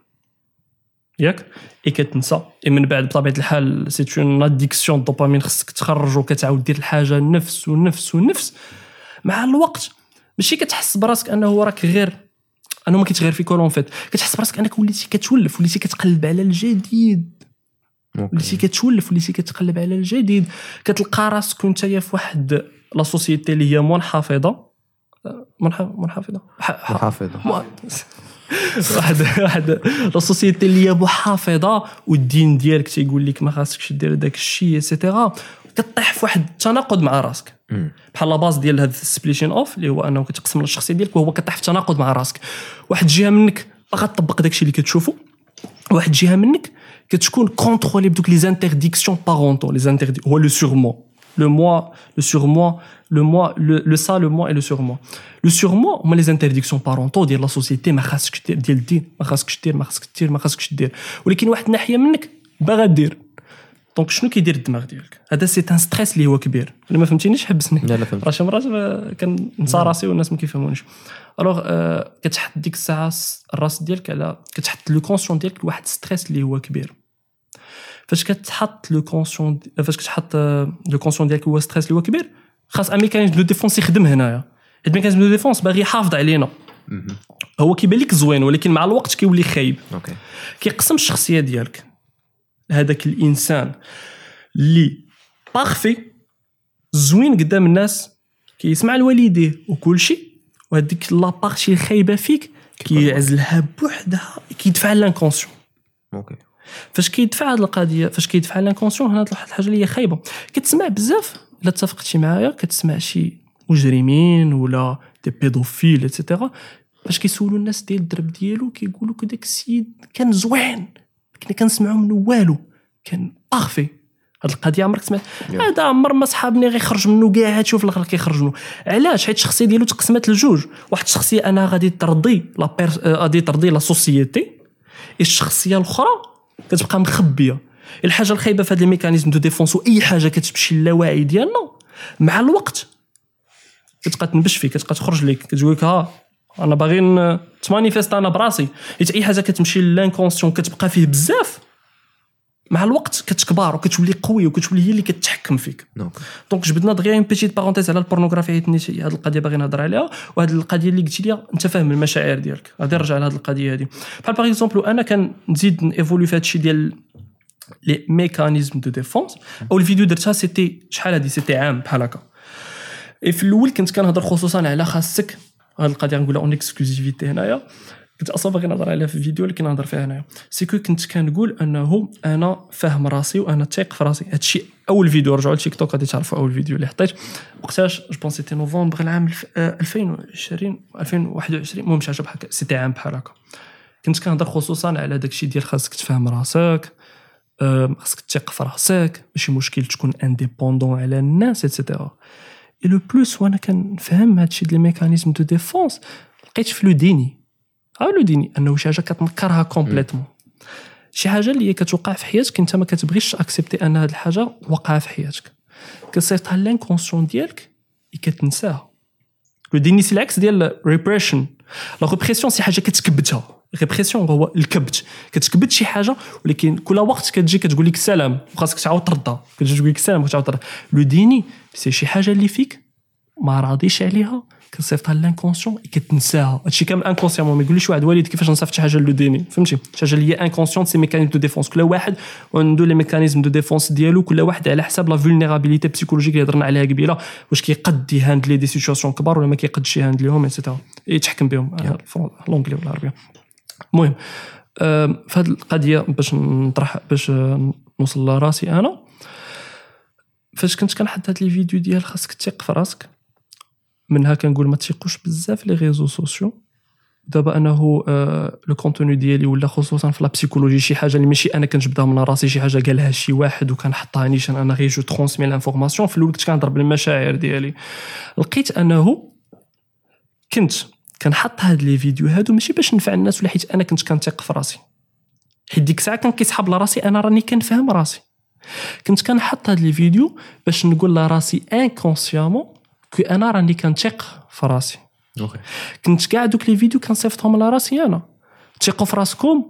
ياك اي كتنسى. اي من بعد بطبيعة الحال c'est une addiction الدوبامين خصك تخرج وكتعاود دير الحاجة نفس ونفس ونفس. مع الوقت ماشي كتحس براسك أنه راك غير انه ما كيتغير فيك en fait كتحس براسك أنك وليتي كتولف وليتي كتقلب على الجديد. وليتي كتولف وليتي كتقلب على الجديد. كتلقى راسك انت في واحد la société اللي هي منحفظة. منح- منحفظة. محافظه واحد واحد la société اللي هي محافظة والدين ديالك تيقول لك ما خاصكش دير داك الشيء et cetera كطيح في واحد التناقض مع راسك. بحال la base ديال هذا ال splitting off اللي هو انه كتقسم الشخصية ديالك وهو كطيح في تناقض مع راسك. واحد الجهه منك باغا تطبق داك الشيء اللي كتشوفه واحد الجهه منك كتكون contrôlée بدوك les interdictions parentaux les interdits هو le surmoi le moi le surmoi le moi le ça le moi et le surmoi le surmoi هما les interdictions parentaux ديال la société ما خاصكش ديال الدين ما خاصكش دير ما خاصكش دير ما خاصكش دير ولكن واحد الناحيه منك باغا دير donc شنو كيدير الدماغ ديالك؟ هذا c'est un stress اللي هو كبير. الا ما فهمتينيش حبسني. لا لا فهمت. راه شي مرات آه، كننسى راسي والناس ما كيفهمونيش. alors آه، كتحط ديك الساعة الراس ديالك على كتحط le conscient ديالك لواحد stress اللي هو كبير. فاش كتحط le conscient دي- فاش كتحط آه، le conscient ديالك هو stress اللي هو كبير خاص un mécanisme de défense يخدم هنايا. حيت mécanisme de défense باغي يحافظ علينا. هو كيبان لك زوين ولكن مع الوقت كيولي خايب. OK. كيقسم الشخصية ديالك. هذاك الإنسان اللي parfait زوين قدام الناس كيسمع لوالديه وكل شيء وهذيك la partie الخايبه فيك كيعزلها بوحدها كيدفع l'inconscient OK. فاش كيدفع هذه القضية فاش كيدفع l'inconscient هنا واحد الحاجة اللي هي خايبة. كتسمع بزاف إلا اتفقتي معايا كتسمع شي مجرمين ولا des pédophiles et cetera فاش كيسولوا الناس ديال الدرب ديالو كيقولوا داك السيد كان زوين. كنا كنسمعوا منه والو. كان parfait هاد القضية عمرك سمعت هذا عمر ما صحابني غيخرج منه كاع تشوف الآخر كيخرج منه علاش؟ حيت الشخصية ديالو تقسمت لجوج. واحد الشخصية أنا غادي ترضي la. آه، غادي ترضي la société الشخصية الأخرى؟ كتبقى مخبية. الحاجة الخايبة في هذا ال mécanisme de défense واي حاجة كتمشي للاواعي ديالنا مع الوقت كتبقى تنبش فيك كتبقى تخرج لك كتقول لك ها أنا باغي ن- ت manifeste أنا براسي. حيت أي حاجة كتمشي لل inconscient كتبقى فيه بزاف مع الوقت كتكبر وكتولي قوي وكتولي هي اللي كتحكم فيك. donc جبدنا دغيا une petite parenthèse على ال pornographie حيت نيت هذه القضية باغي نهضر عليها وهذه القضية اللي قلتي لي انت فاهم المشاعر ديالك غادي نرجع لهذه القضية هذه بحال par exemple أنا كنزيد ن évoluer في هذا الشيء ديال les mécanismes de défense أو الفيديو درتها c'était شحال هادي c'était عام بحال هكا في الأول كنت كنهضر خصوصا على خاصك هاد القضية نقولها en exclusivité هنايا. كنت أصلا باغي نهضر عليها في الفيديو اللي كنهضر فيها هنايا. c'est que كنت كنقول أنه أنا فاهم راسي وأنا تايق في راسي. هادشي أول فيديو رجعوا لتيك توك غادي تعرفوا أول فيديو اللي حطيت. وقتاش؟ je pense c'était novembre العام الف- آه، 2020 2021 المهم شي حاجة بحال c'était عام بحال هكا. كنت كنهضر خصوصا على داكشي ديال خاصك تفهم راسك خاصك تثق في راسك ماشي مشكل تكون indépendant على الناس et cetera et le plus وأنا كنفهم هادشي ديال ال mécanisme de défense لقيت في le déni ها le déni أنه شي حاجة كتنكرها complètement. شي حاجة اللي هي كتوقع في حياتك أنت ما كتبغيش accepter أن هاد الحاجة واقعة في حياتك. كتصيفطها l'inconscient ديالك كتنساها. le déni c'est العكس ديال repression la répression c'est حاجة كتكبتها répression هو الكبت كتكبت شي حاجة ولكن كل وقت كتجي كتقول لك السلام وخاصك تعاود تردها كتجي تقول لك السلام وتعاود تردها le déni c'est شي حاجة اللي فيك ما راضيش عليها كتصيفطها l'inconscient كتنساها هادشي كامل inconscient ما يقوليش واحد والد كيفاش نصيفط شي حاجة le déni فهمتي؟ شي حاجة اللي هي inconscient c'est mécanisme de défense كل واحد عنده les mécanismes de défense ديالو. كل واحد على حساب la vulnérabilité psychologique اللي هضرنا عليها قبيلة. واش كيقد ي handler des situations كبار ولا ما كيقدش ي handler هم et cetera يتحكم بهم. آه، l'anglais ولا العربية. المهم في هذه القضية باش نطرح باش آه، نوصل لراسي أنا. فاش كنت كنحط هاد les vidéos ديال خاصك تثق في راسك. منها كنقول ما تثقوش بزاف les réseaux sociaux. دابا أنه آه، le contenu ديالي ولا خصوصا في la psychologie شي حاجة اللي ماشي أنا كنجبدها من راسي شي حاجة قالها شي واحد وكنحطها نيشان أنا غير je transmets l'information في الأول كنت كنهضر بالمشاعر ديالي. لقيت أنه كنت كنحط هاد les vidéos هادو ماشي باش نفع الناس ولا حيت أنا كنت كنثق في راسي. حيت ديك الساعة كان كيسحب لراسي أنا راني كنفهم راسي. كنت كنحط هاد les vidéos باش نقول لراسي inconsciemment que أنا راني كنثق في راسي OK كنت كاع دوك les vidéos كنصيفطهم لراسي أنا تيقوا في راسكم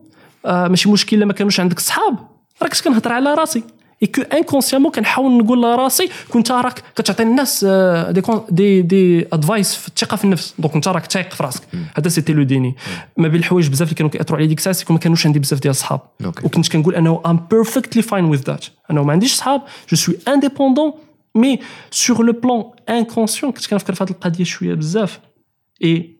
آه ماشي مشكل الا ما كانوش عندك صحاب راك كنت كنهضر على راسي et que inconsciemment كنحاول نقول لراسي كنت راك كتعطي الناس دي دي دي ادفايس في الثقه في النفس donc انت راك تايق في راسك هذا c'était le déni ما بين الحوايج بزاف اللي كانوا كيأثروا عليا ديك الساعة سيكون ما كانوش عندي بزاف ديال الصحاب OK. وكنت كنقول انه I'm perfectly fine with that انه ما عنديش صحاب je suis indépendant mais sur le plan inconscient كنت كنفكر في هذه القضية شوية بزاف et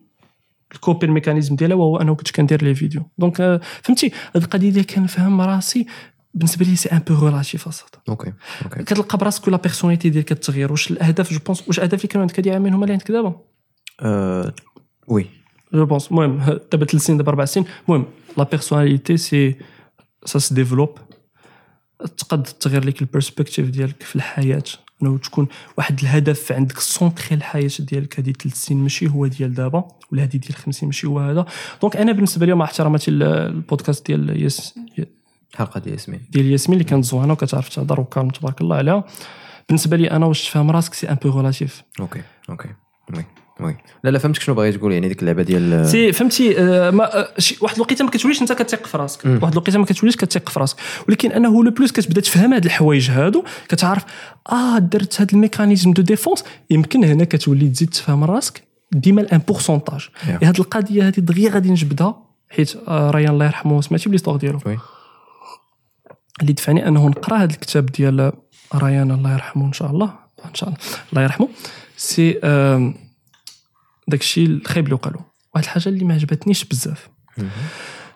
ال coping mechanism ديالها وهو انه كنت كندير les vidéos donc آه، فهمتي هذه القضية ديال كنفهم راسي بالنسبة لي c'est un peu relatif اصاحبي OK OK كتلقى براسك و la personnalité ديالك كتغير واش الاهداف je pense واش الاهداف اللي كانوا عندك هادي عامين هما اللي عندك دابا آه، oui je pense المهم ه- دابا ثلاث سنين دابا أربع سنين المهم la personnalité c'est ça se développe تقد تغير لك ال perspective ديالك في الحياة انه تكون واحد الهدف عندك centré الحياة ديالك هذه ثلاث سنين ماشي هو ديال دابا ولا هذه ديال خمس سنين ماشي هو هذا. donc أنا بالنسبة لي مع احتراماتي ال- البودكاست ديال ياس الحلقة ديال ياسمين. ديال ياسمين اللي كانت زوينة وكتعرف تهضر و calme تبارك الله عليها. بالنسبة لي أنا واش تفهم راسك c'est un peu relatif okay okay oui oui. لا لا فهمتك شنو باغي تقول يعني ديك اللعبة ديال c'est فهمتي آه، ما آه، واحد الوقيتة ما كتوليش أنت كتثق في راسك. واحد الوقيتة ما كتوليش كتثق في راسك. ولكن أنه le plus كتبدأ تفهم هاد الحوايج هادو كتعرف آه درت هاد ال mécanisme de défense يمكن هنا كتولي تزيد تفهم راسك ديما il y a un pourcentage Yeah. هاد القضية هادي دغيا غادي نجبدها حيت آه، ريان الله يرحمه سمعتي ب l'histoire ديالو؟ oui. اللي دفعني أنه نقرأ هذا الكتاب ديال ريان الله يرحمه إن شاء الله. إن شاء الله. الله يرحمه. c'est um، داكشي الخايب اللي وقالو واحد الحاجة اللي ما عجبتنيش بزاف.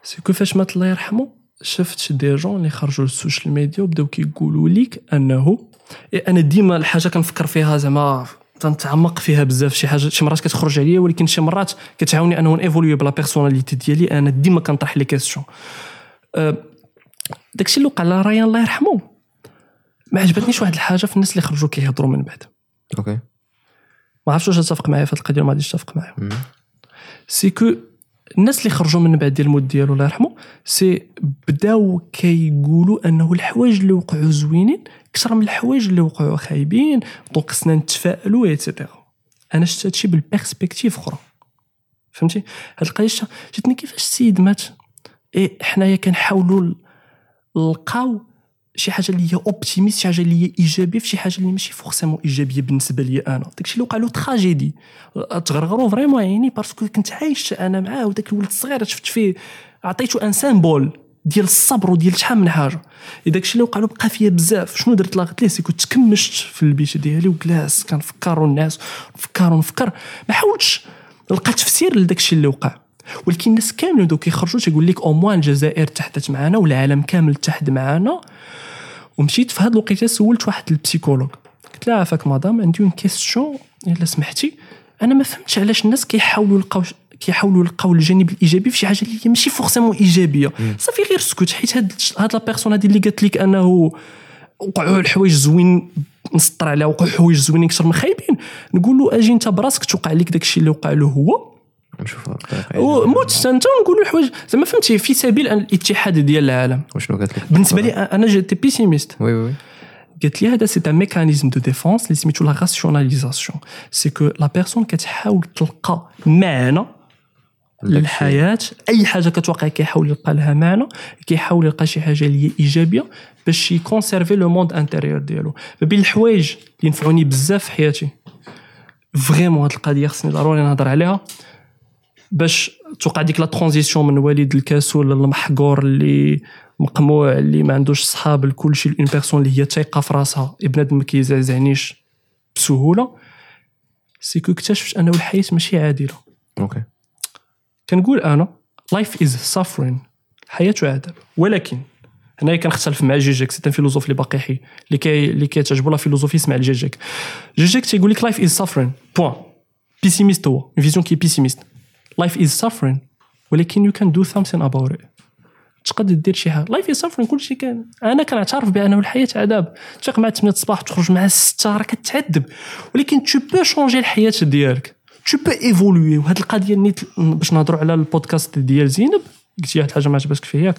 c'est que فاش مات الله يرحمه شفت des gens اللي خرجوا لل social media وبداو كيقولوا ليك أنه أنا ديما الحاجة كنفكر فيها زعما تنتعمق فيها بزاف. شي حاجة شي مرات كتخرج عليا ولكن شي مرات كتعاوني أنه ن évoluer ب la personnalité ديالي أنا ديما كنطرح les questions أه، داكشي اللي وقع لريان الله يرحمه ما عجبتنيش واحد الحاجة في الناس اللي خرجوا كيهضروا من بعد. okay. ما عرفتش واش تتفق معايا في هذه القضية ما غاديش تتفق معايا. c'est que الناس اللي خرجوا من بعد ديال الموت ديالو الله يرحمه c'est بداو كيقولوا أنه الحوايج اللي وقعوا زوينين أكثر من الحوايج اللي وقعوا خايبين donc خصنا نتفائلوا et cetera أنا شفت هادشي ب perspective أخرى. فهمتي؟ هاد القضية جاتني كيفاش السيد مات. اي حنايا كنحاولوا نلقاو شي حاجة اللي هي optimiste شي حاجة اللي هي إيجابية في شي حاجة اللي ماشي forcément إيجابية بالنسبة لي أنا. داكشي اللي وقع له tragédie تغرغروا vraiment يعني parce que كنت عايش أنا معاه وداك الولد الصغير شفت فيه عطيته un symbole ديال الصبر وديال شحال من حاجة. داكشي اللي وقع له بقى فيا بزاف. شنو درت لا قلت ليه؟ c'est كنت تكمشت في البيت ديالي وجلاس كنفكر الناس نفكر. ونفكر ما حاولتش نلقى تفسير لداكشي اللي وقع. ولكن الناس كاملين دوك كيخرجوا تيقول لك au moins الجزائر تحدث معنا والعالم كامل تحد معنا ومشيت في هاد الوقيتة سولت واحد ال psychologue قلت لها عافاك مدام عندي une question إلا سمحتي. أنا ما فهمتش علاش الناس كيحاولوا يلقاو كيحاولوا يلقاو الجانب الإيجابي في شي حاجة اللي هي ماشي forcément إيجابية. صافي غير سكت حيت هاد هاد la personne هادي اللي قالت لك أنه وقعوا الحوايج زوين نسطر عليها وقعوا حوايج زوينين أكثر من خايبين. نقول له أجي أنت براسك توقع لك داكشي اللي وقع له هو. نشوفها. وموت انت نقولوا الحوايج. زعما فهمتي في سبيل الاتحاد ديال العالم. وشنو قالت لك؟ بالنسبة لي أنا جيتي pessimiste oui oui قالت لي هذا c'est un mécanisme de défense اللي سميتو la rationalisation c'est que la personne كتحاول تلقى معنى للحياة. أي حاجة كتوقع كيحاول يلقى لها معنى كيحاول يلقى شي حاجة اللي هي إيجابية باش ي conserver le monde intérieur ديالو. ما بين الحوايج اللي نفعوني بزاف في حياتي. vraiment هاد القضية خصني ضروري نهضر عليها. باش توقع ديك la transition من وليد الكسول للمحقور اللي مقموع اللي ما عندوش صحاب لكل شيء une personne اللي هي تايقة في راسها. بنادم ما كيزعزعنيش بسهولة. c'est que اكتشفت انه الحياة ماشي عادلة. okay كنقول أنا life is suffering الحياة عذاب ولكن هنايا كنختلف مع Žižek c'est un philosophe اللي باقي حي. اللي كي اللي كيتعجبو la philosophie سمع ل Žižek Žižek تيقول لك life is suffering point pessimiste هو. une vision qui pessimiste life is suffering ولكن you can do something about تقدر دير شي حاجة. life is suffering كلشي كان أنا كنعترف بأنه الحياة عذاب. تفيق مع 8 الصباح تخرج مع 6 راه كتعذب. ولكن tu peux changer الحياة ديالك. tu peux évoluer وهاد القضية نيت باش نهضروا على البودكاست ديال زينب قلتي واحد الحاجة ما عجبتك فيها ياك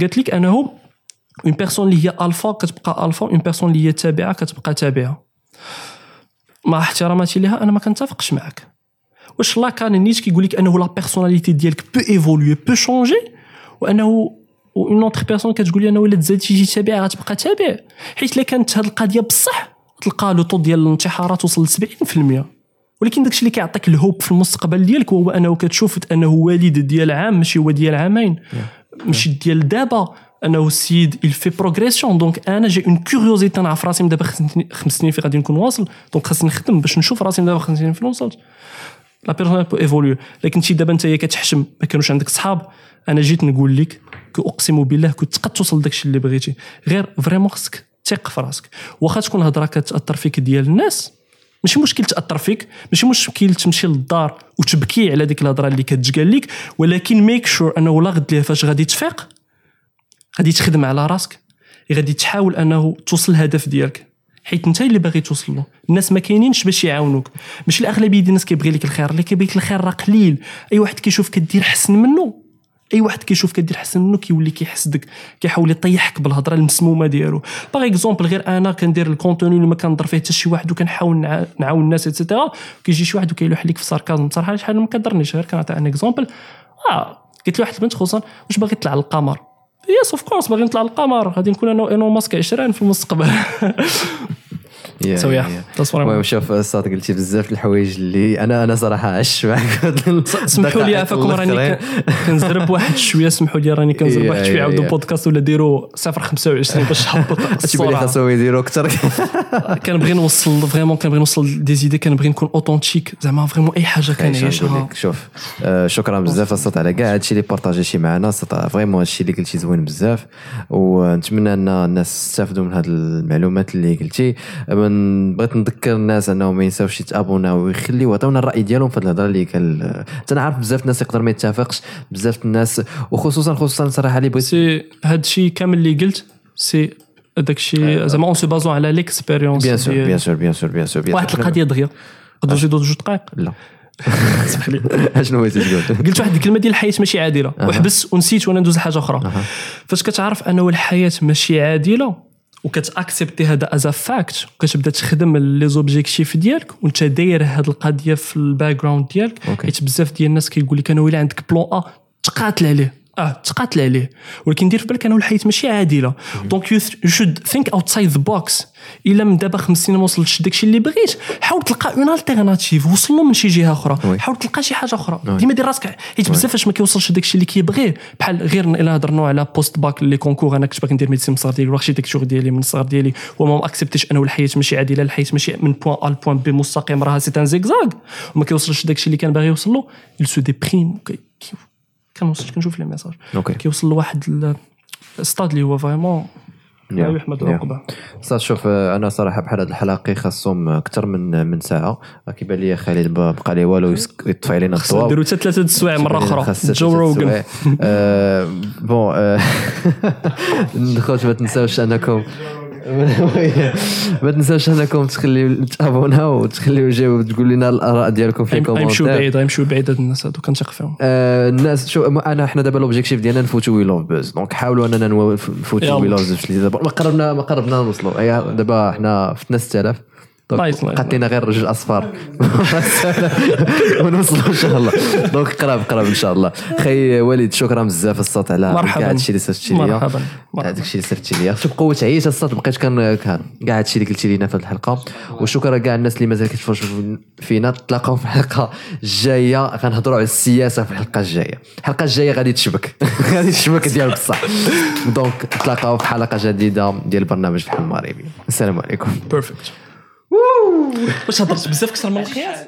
قالت لك أنه une personne اللي هي الفا كتبقى alpha une personne اللي هي تابعة كتبقى تابعة. مع احتراماتي لها أنا ما كنتفقش معك. واش لا كان نيت كيقول لك أنه la personnalité ديالك peut évoluer peut changer وأنه une autre personne كتقول لي أنه إلا تزاد تيجي تابع غتبقى تابع. حيت إلا كانت هاد القضية بصح تلقى le taux ديال الانتحارات وصل ل 70% ولكن داكشي اللي كيعطيك ال hope في المستقبل ديالك هو أنه كتشوف أنه والد ديال عام ماشي هو ديال عامين. ماشي ديال دابا. أنه السيد il في progression donc أنا j'ai une curiosité نعرف راسي دابا خمس سنين فين غادي نكون واصل. donc خاصني نخدم باش نشوف راسي دابا خمس سنين فين وصلت la personne peut évoluer لكن انت دابا انت كتحشم ما كانوش عندك صحاب أنا جيت نقول لك اقسم بالله كنت تقد توصل داكشي اللي بغيتي غير vraiment خصك تيق في راسك واخا تكون هضره كتاثر فيك ديال الناس ماشي مشكل تاثر فيك ماشي مشكل تمشي للدار وتبكي على ديك الهضره اللي كتقال لك ولكن make sure انه الغد ليه فاش غادي تفيق غادي تخدم على راسك غادي تحاول انه توصل الهدف ديالك حيت انت اللي باغي توصل له الناس ما كاينينش باش يعاونوك. ماشي الاغلبيه ديال الناس كيبغي لك الخير اللي كيبغي لك الخير راه قليل. أي واحد كيشوف كدير حسن منه أي واحد كيشوف كدير حسن منه كيولي كيحسدك كيحاول يطيحك بالهضرة المسمومة ديالو. par exemple غير أنا كندير ال contenu اللي ما كنضر فيه حتى شي واحد وكنحاول نعاون الناس et cetera كيجي شي واحد وكيلوح لك في sarcasm صراحة شحال ما كضرنيش غير كنعطي un exemple آه قلت لواحد البنت خصوصا واش باغي تطلع للقمر yes of course باغي نطلع للقمر. غادي نكون أنا ايلون ماسك 20 في المستقبل. so yeah oui شوف الصاط قلتي بزاف الحوايج اللي أنا أنا صراحة عشت معك سمحوا لي عافاكم راني كنزرب واحد شوية سمحوا لي راني كنزرب واحد شوية عاودوا بودكاست ولا ديروا 025 باش تهبط الصورة خاصهم يديروا أكثر كنبغي نوصل vraiment كنبغي نوصل des idées كنبغي نكون authentique زعما vraiment أي حاجة كنعيشها شوف شكرا بزاف الصاط على كاع هادشي اللي بارطاجيتي معنا. vraiment هادشي اللي قلتي زوين بزاف. ونتمنى أن الناس استافدوا من هاد المعلومات اللي قلتي. بغيت نذكر الناس انهم ما ينساوش يتابوناو ويخليو يعطيونا الرأي ديالهم في الهضرة اللي قال تنعرف بزاف الناس يقدر ما يتفقش بزاف الناس وخصوصا خصوصا صراحة اللي بغيت c'est هذا الشيء كامل اللي قلت c'est داك الشيء زعما en se basant على l'expérience bien sûr bien sûr bien sûr bien sûr واحد القضية دغيا. نقدروا نزيدوا جوج دقائق؟ لا. اسمح لي أشنو بغيتي تقول؟ قلت واحد الكلمة ديال الحياة ماشي عادلة. وحبس ونسيت وأنا ندوز لحاجة أخرى. فاش كتعرف أنه الحياة ماشي عادلة وكتأكسبتي هذا as fact وكتبدا تخدم les objectifs ديالك وانت داير هذه القضية في ال background ديالك حيت بزاف ديال الناس كيقول لك أنا ولا عندك plan A تقاتل عليه. آه تقاتل عليه. ولكن دير في بالك أنه الحياة ماشي عادلة. donc you should think outside the box إلا من دابا خمس سنين ما وصلتش داكشي اللي بغيت. حاول تلقى une alternative وصل له من شي جهة أخرى. حاول تلقى شي حاجة أخرى. ديما دير راسك حيت بزاف فاش ما كيوصلش داكشي اللي كيبغيه. بحال غير إلا هضرنا على post-bac les concours أنا كنت باغي ندير médecine من الصغر ديالي الشغل ديالي من الصغر ديالي. وما اكسبتيش أنه الحياة ماشي عادلة الحياة ماشي من point A ل point B مستقيم راها c'est en zigzag وما كيوصلش داكشي اللي كان باغي يوصل له déprime. كي- كي- كنوصل كنشوف لي ميساج. كيوصل لواحد الستاد اللي هو فريمون لا. يحمد Yeah. عقبة. صح شوف أنا صراحة بحال هاد الحلقة خاصهم أكثر من من ساعة. كيبان لي خالد بقى ليه والو يطفي علينا الضوء نديرو حتى ثلاثة السوايع مرة أخرى. جو روغن. آه، بون الخوت ما تنساوش أنكم ما تنساوش انكم تخليو تابوناو وتخليو جاو تقول لنا الآراء ديالكم في غيمشيو الكومنتات. بعيد غيمشيو بعيد هاد الناس هادو كنثق فيهم آه، الناس شو أنا حنا دابا لوبجيكتيف ديالنا نفوتو وي لوف بوز. دونك حاولوا أننا نفوتو. وي لوف بوز دابا ما قربنا ما قربنا نوصلوا دابا حنا فتنا 6000 دونك. قاتلنا غير رجل أصفار. ونوصلوا إن شاء الله. دونك قراب قراب إن شاء الله. خي وليد شكرا بزاف الصوت على مرحبا. كاع هادشي اللي صرتي ليا مرحبا. داكشي اللي صرتي ليا شوف قوة عيش الصوت بقيت كان كاع هادشي اللي قلتي لينا في الحلقة. وشكرا كاع الناس اللي مازال كيتفرجوا فينا. تلاقاو في الحلقة الجاية. غنهضروا على السياسة في الحلقة الجاية. الحلقة الجاية غادي تشبك. غادي تشبك ديال بصح. donc تلاقاو في حلقة جديدة ديال برنامج بحال المغربي السلام عليكم. perfect واش هضرت بزاف كثر من القياس